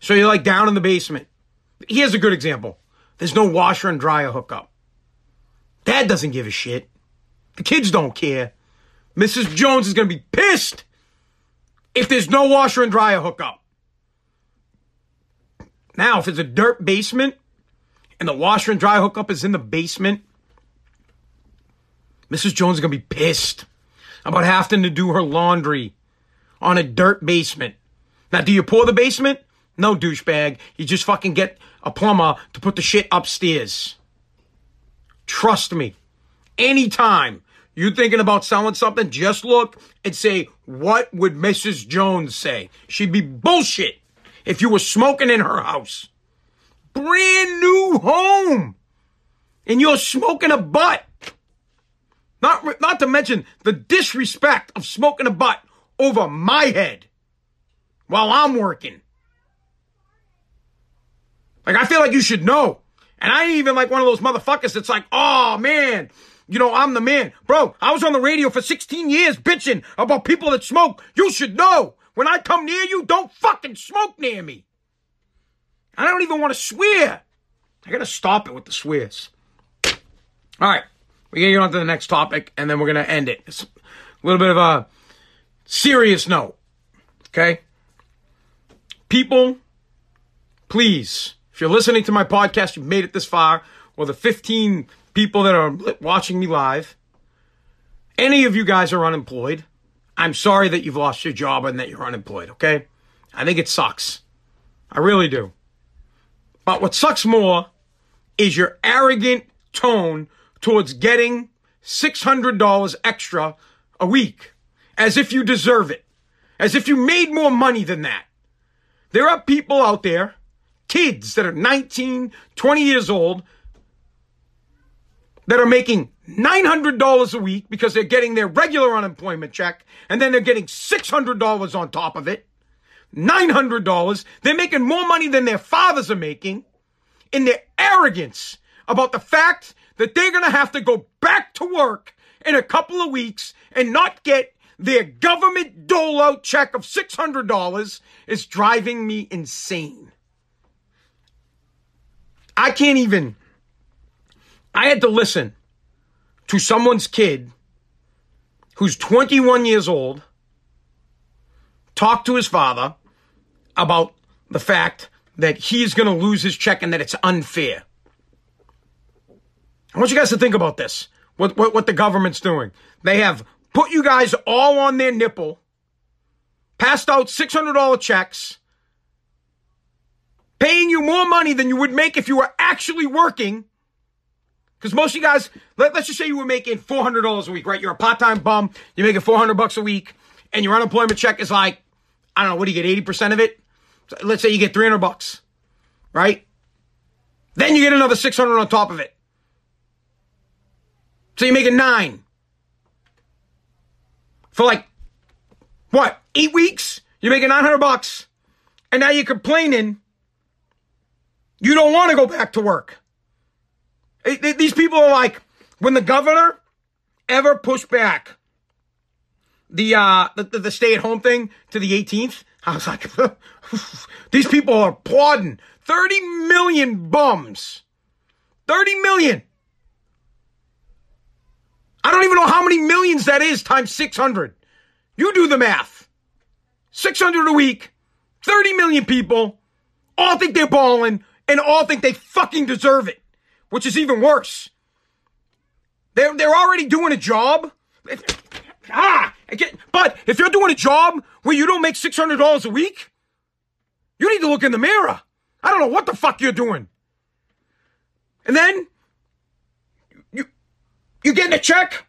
So you're like down in the basement. Here's a good example. There's no washer and dryer hookup. Dad doesn't give a shit. The kids don't care. Mrs. Jones is going to be pissed if there's no washer and dryer hookup. Now, if it's a dirt basement and the washer and dryer hookup is in the basement, Mrs. Jones is going to be pissed about having to do her laundry on a dirt basement. Now, do you pour the basement? No, douchebag. You just fucking get a plumber to put the shit upstairs. Trust me. Anytime you're thinking about selling something, just look and say, what would Mrs. Jones say? She'd be bullshit if you were smoking in her house. Brand new home. And you're smoking a butt. Not, not to mention the disrespect of smoking a butt over my head while I'm working. Like, I feel like you should know. And I ain't even like one of those motherfuckers that's like, oh man, you know, I'm the man. Bro, I was on the radio for 16 years bitching about people that smoke. You should know. When I come near you, don't fucking smoke near me. I don't even want to swear. I gotta stop it with the swears. All right. We're to get on to the next topic, and then we're to end it. It's a little bit of a serious note. Okay? People, please, if you're listening to my podcast, you've made it this far, or the 15 people that are watching me live, any of you guys are unemployed. I'm sorry that you've lost your job and that you're unemployed, okay? I think it sucks. I really do. But what sucks more is your arrogant tone towards getting $600 extra a week as if you deserve it, as if you made more money than that. There are people out there kids that are 19, 20 years old that are making $900 a week because they're getting their regular unemployment check and then they're getting $600 on top of it. $900. They're making more money than their fathers are making in their arrogance about the fact that they're going to have to go back to work in a couple of weeks and not get their government dole out check of $600 is driving me insane. I can't even. I had to listen to someone's kid who's 21 years old talk to his father about the fact that he's going to lose his check and that it's unfair. I want you guys to think about this. What, what, what the government's doing. They have put you guys all on their nipple, passed out $600 checks, paying you more money than you would make if you were actually working. Because most of you guys, let, us just say you were making $400 a week, right? You're a part-time bum, you're making 400 bucks a week, and your unemployment check is like, I don't know, what do you get, 80% of it? So let's say you get 300 bucks, right? Then you get another 600 on top of it. So you're making nine. For like, what, eight weeks? You're making 900 bucks. And now you're complaining you don't want to go back to work. These people are like, when the governor ever pushed back the uh the, the stay at home thing to the 18th, I was like, these people are applauding. 30 million bums. 30 million. I don't even know how many millions that is times 600. You do the math. 600 a week, 30 million people, all think they're balling, and all think they fucking deserve it, which is even worse. They're, they're already doing a job. Ah, get, but if you're doing a job where you don't make $600 a week, you need to look in the mirror. I don't know what the fuck you're doing. And then you're getting a check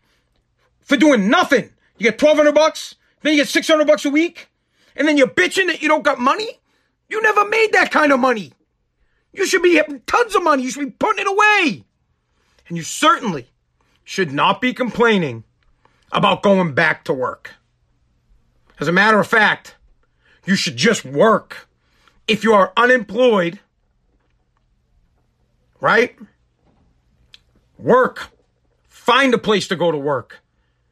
for doing nothing. You get 1200 bucks, then you get 600 bucks a week, and then you're bitching that you don't got money? You never made that kind of money. You should be having tons of money. You should be putting it away. And you certainly should not be complaining about going back to work. As a matter of fact, you should just work. If you are unemployed, right? Work. Find a place to go to work.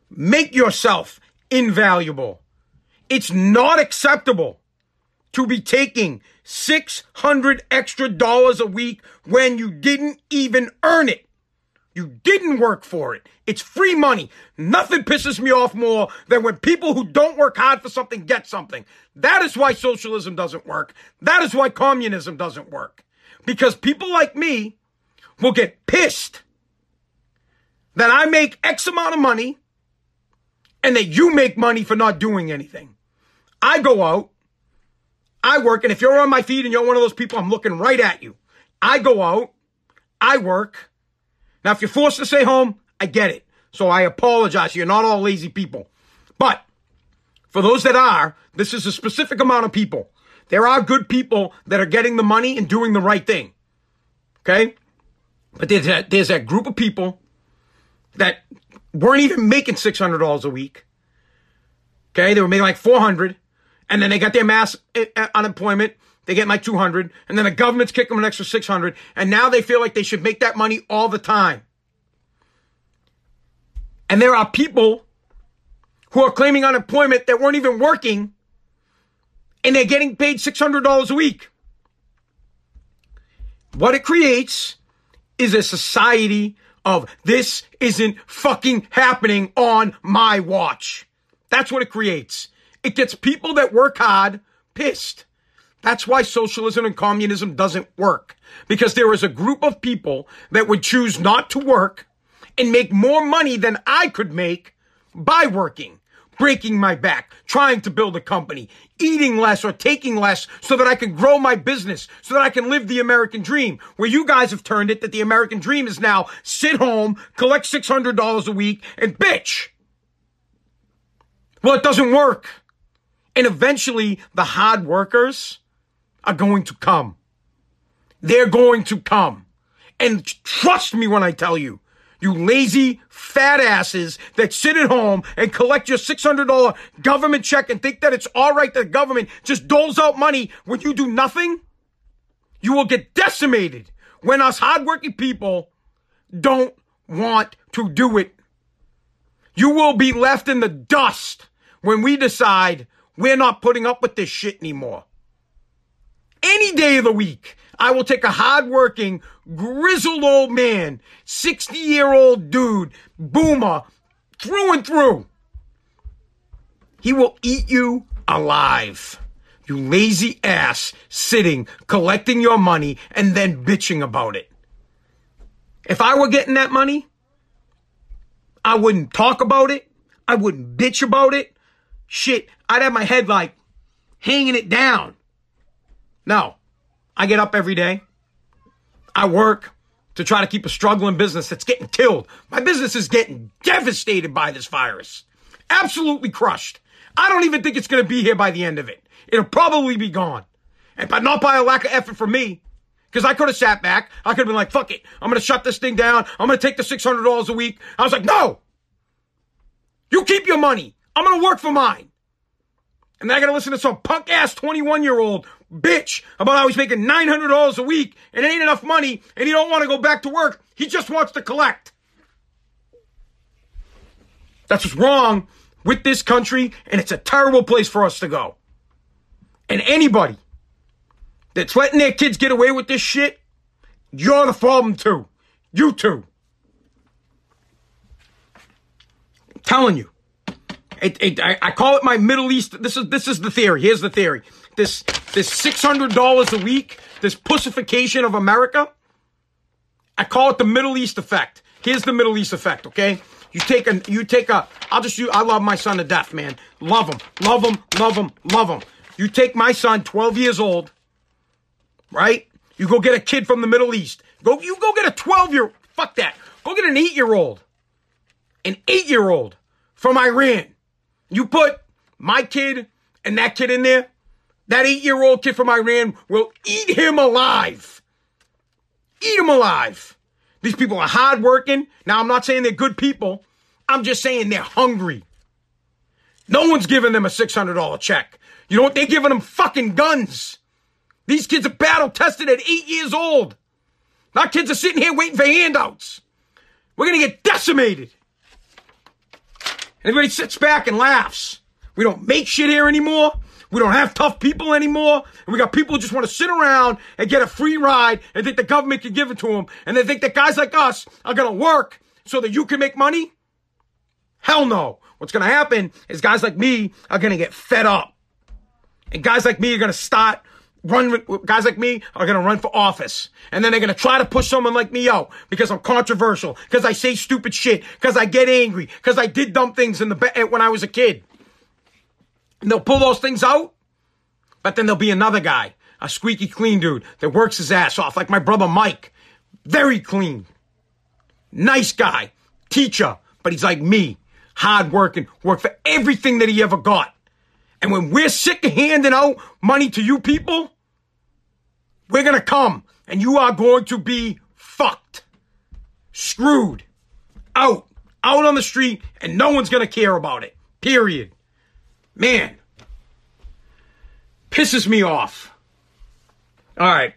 Make yourself invaluable. It's not acceptable to be taking 600 extra dollars a week when you didn't even earn it. You didn't work for it. It's free money. Nothing pisses me off more than when people who don't work hard for something get something. That is why socialism doesn't work. That is why communism doesn't work. Because people like me will get pissed that I make X amount of money and that you make money for not doing anything. I go out, I work, and if you're on my feed and you're one of those people, I'm looking right at you. I go out, I work. Now, if you're forced to stay home, I get it. So I apologize. You're not all lazy people. But for those that are, this is a specific amount of people. There are good people that are getting the money and doing the right thing. Okay? But there's that, there's that group of people that weren't even making $600 a week. Okay, they were making like 400 and then they got their mass eh, eh, unemployment. They get like 200 and then the government's kicking them an extra 600 and now they feel like they should make that money all the time. And there are people who are claiming unemployment that weren't even working and they're getting paid $600 a week. What it creates is a society of this isn't fucking happening on my watch. That's what it creates. It gets people that work hard pissed. That's why socialism and communism doesn't work. Because there is a group of people that would choose not to work and make more money than I could make by working breaking my back, trying to build a company, eating less or taking less so that I can grow my business, so that I can live the American dream. Where you guys have turned it that the American dream is now sit home, collect $600 a week, and bitch. Well, it doesn't work. And eventually the hard workers are going to come. They're going to come. And trust me when I tell you, you lazy fat asses that sit at home and collect your $600 government check and think that it's all right that the government just doles out money when you do nothing, you will get decimated when us hardworking people don't want to do it. You will be left in the dust when we decide we're not putting up with this shit anymore. Any day of the week, I will take a hardworking, grizzled old man, 60 year old dude, boomer, through and through. He will eat you alive. You lazy ass sitting, collecting your money, and then bitching about it. If I were getting that money, I wouldn't talk about it. I wouldn't bitch about it. Shit, I'd have my head like hanging it down. No, I get up every day. I work to try to keep a struggling business that's getting killed. My business is getting devastated by this virus. Absolutely crushed. I don't even think it's going to be here by the end of it. It'll probably be gone. And but not by a lack of effort from me. Because I could have sat back. I could have been like, fuck it. I'm going to shut this thing down. I'm going to take the $600 a week. I was like, no. You keep your money. I'm going to work for mine. And I got to listen to some punk ass 21 year old bitch about how he's making $900 a week and it ain't enough money and he don't want to go back to work. He just wants to collect. That's what's wrong with this country and it's a terrible place for us to go. And anybody that's letting their kids get away with this shit, you're the problem too. You too. I'm telling you. It, it, I, I, call it my Middle East. This is this is the theory. Here's the theory. This this six hundred dollars a week. This pussification of America. I call it the Middle East effect. Here's the Middle East effect. Okay. You take a you take a. I'll just you. I love my son to death, man. Love him. Love him. Love him. Love him. You take my son, 12 years old, right? You go get a kid from the Middle East. Go, you go get a 12 year, fuck that. Go get an eight year old. An eight year old from Iran. You put my kid and that kid in there, that eight year old kid from Iran will eat him alive. Eat him alive. These people are hardworking. Now, I'm not saying they're good people. I'm just saying they're hungry. No one's giving them a $600 check. You know what? They're giving them fucking guns. These kids are battle tested at eight years old. Our kids are sitting here waiting for handouts. We're going to get decimated. Everybody sits back and laughs. We don't make shit here anymore. We don't have tough people anymore. And we got people who just want to sit around and get a free ride and think the government can give it to them. And they think that guys like us are going to work so that you can make money. Hell no. What's going to happen is guys like me are going to get fed up. And guys like me are going to start run guys like me are going to run for office. And then they're going to try to push someone like me out because I'm controversial because I say stupid shit because I get angry because I did dumb things in the when I was a kid. And they'll pull those things out but then there'll be another guy a squeaky clean dude that works his ass off like my brother Mike. Very clean. Nice guy. Teacher but he's like me. Hard working work for everything that he ever got. And when we're sick of handing out money to you people we're going to come and you are going to be fucked, screwed, out, out on the street, and no one's going to care about it. Period. Man, pisses me off. All right.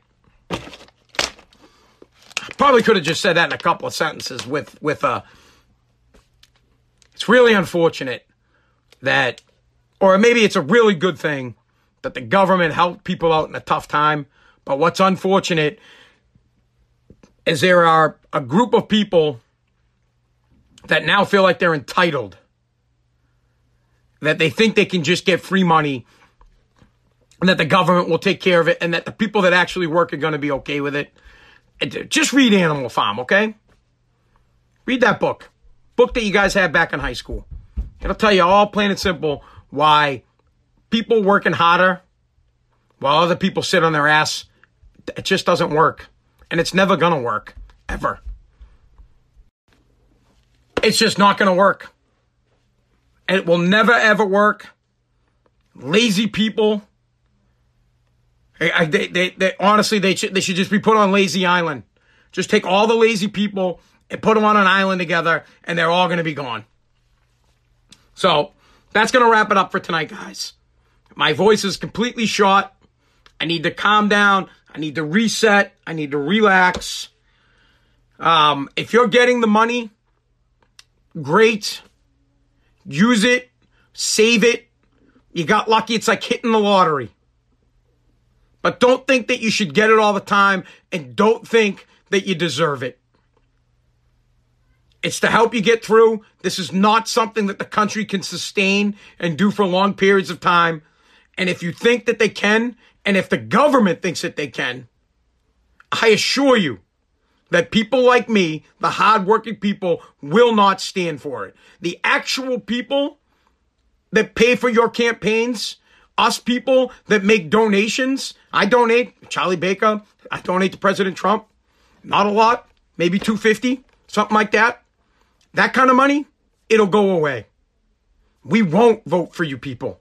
Probably could have just said that in a couple of sentences with with uh it's really unfortunate that or maybe it's a really good thing that the government helped people out in a tough time but what's unfortunate is there are a group of people that now feel like they're entitled, that they think they can just get free money and that the government will take care of it and that the people that actually work are going to be okay with it. Just read Animal Farm, okay? Read that book. Book that you guys had back in high school. It'll tell you all plain and simple why people working harder while other people sit on their ass it just doesn't work. And it's never going to work. Ever. It's just not going to work. It will never, ever work. Lazy people. I, they, they, they, honestly, they should, they should just be put on lazy island. Just take all the lazy people and put them on an island together, and they're all going to be gone. So that's going to wrap it up for tonight, guys. My voice is completely shot. I need to calm down. I need to reset. I need to relax. Um, if you're getting the money, great. Use it. Save it. You got lucky. It's like hitting the lottery. But don't think that you should get it all the time and don't think that you deserve it. It's to help you get through. This is not something that the country can sustain and do for long periods of time. And if you think that they can, and if the government thinks that they can, I assure you that people like me, the hardworking people, will not stand for it. The actual people that pay for your campaigns, us people that make donations, I donate, Charlie Baker, I donate to President Trump. Not a lot, maybe 250, something like that. That kind of money, it'll go away. We won't vote for you people.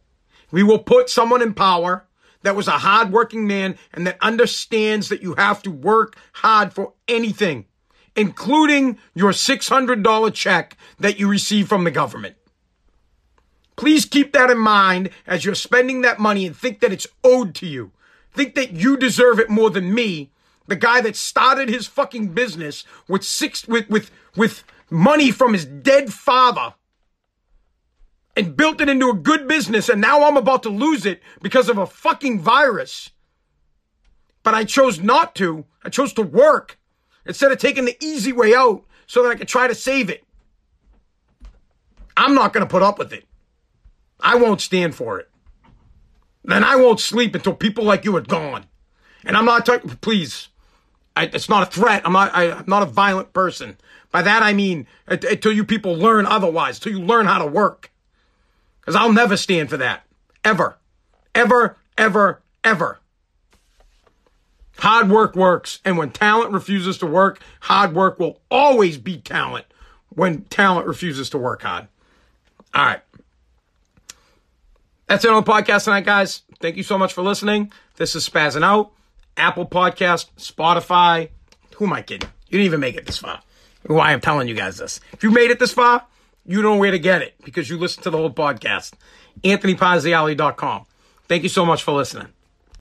We will put someone in power that was a hardworking man and that understands that you have to work hard for anything, including your $600 check that you receive from the government. Please keep that in mind as you're spending that money and think that it's owed to you. Think that you deserve it more than me, the guy that started his fucking business with six with with with money from his dead father and built it into a good business, and now I'm about to lose it because of a fucking virus. But I chose not to. I chose to work instead of taking the easy way out so that I could try to save it. I'm not going to put up with it. I won't stand for it. Then I won't sleep until people like you are gone. And I'm not talking, please. I, it's not a threat. I'm not, I, am not a violent person. By that I mean uh, uh, until you people learn otherwise, until you learn how to work. Because I'll never stand for that. Ever. Ever, ever, ever. Hard work works. And when talent refuses to work, hard work will always beat talent when talent refuses to work hard. All right. That's it on the podcast tonight, guys. Thank you so much for listening. This is Spazzing Out, Apple Podcast, Spotify. Who am I kidding? You didn't even make it this far. Why I'm telling you guys this. If you made it this far, you know where to get it because you listen to the whole podcast. AnthonyPazziali.com. Thank you so much for listening.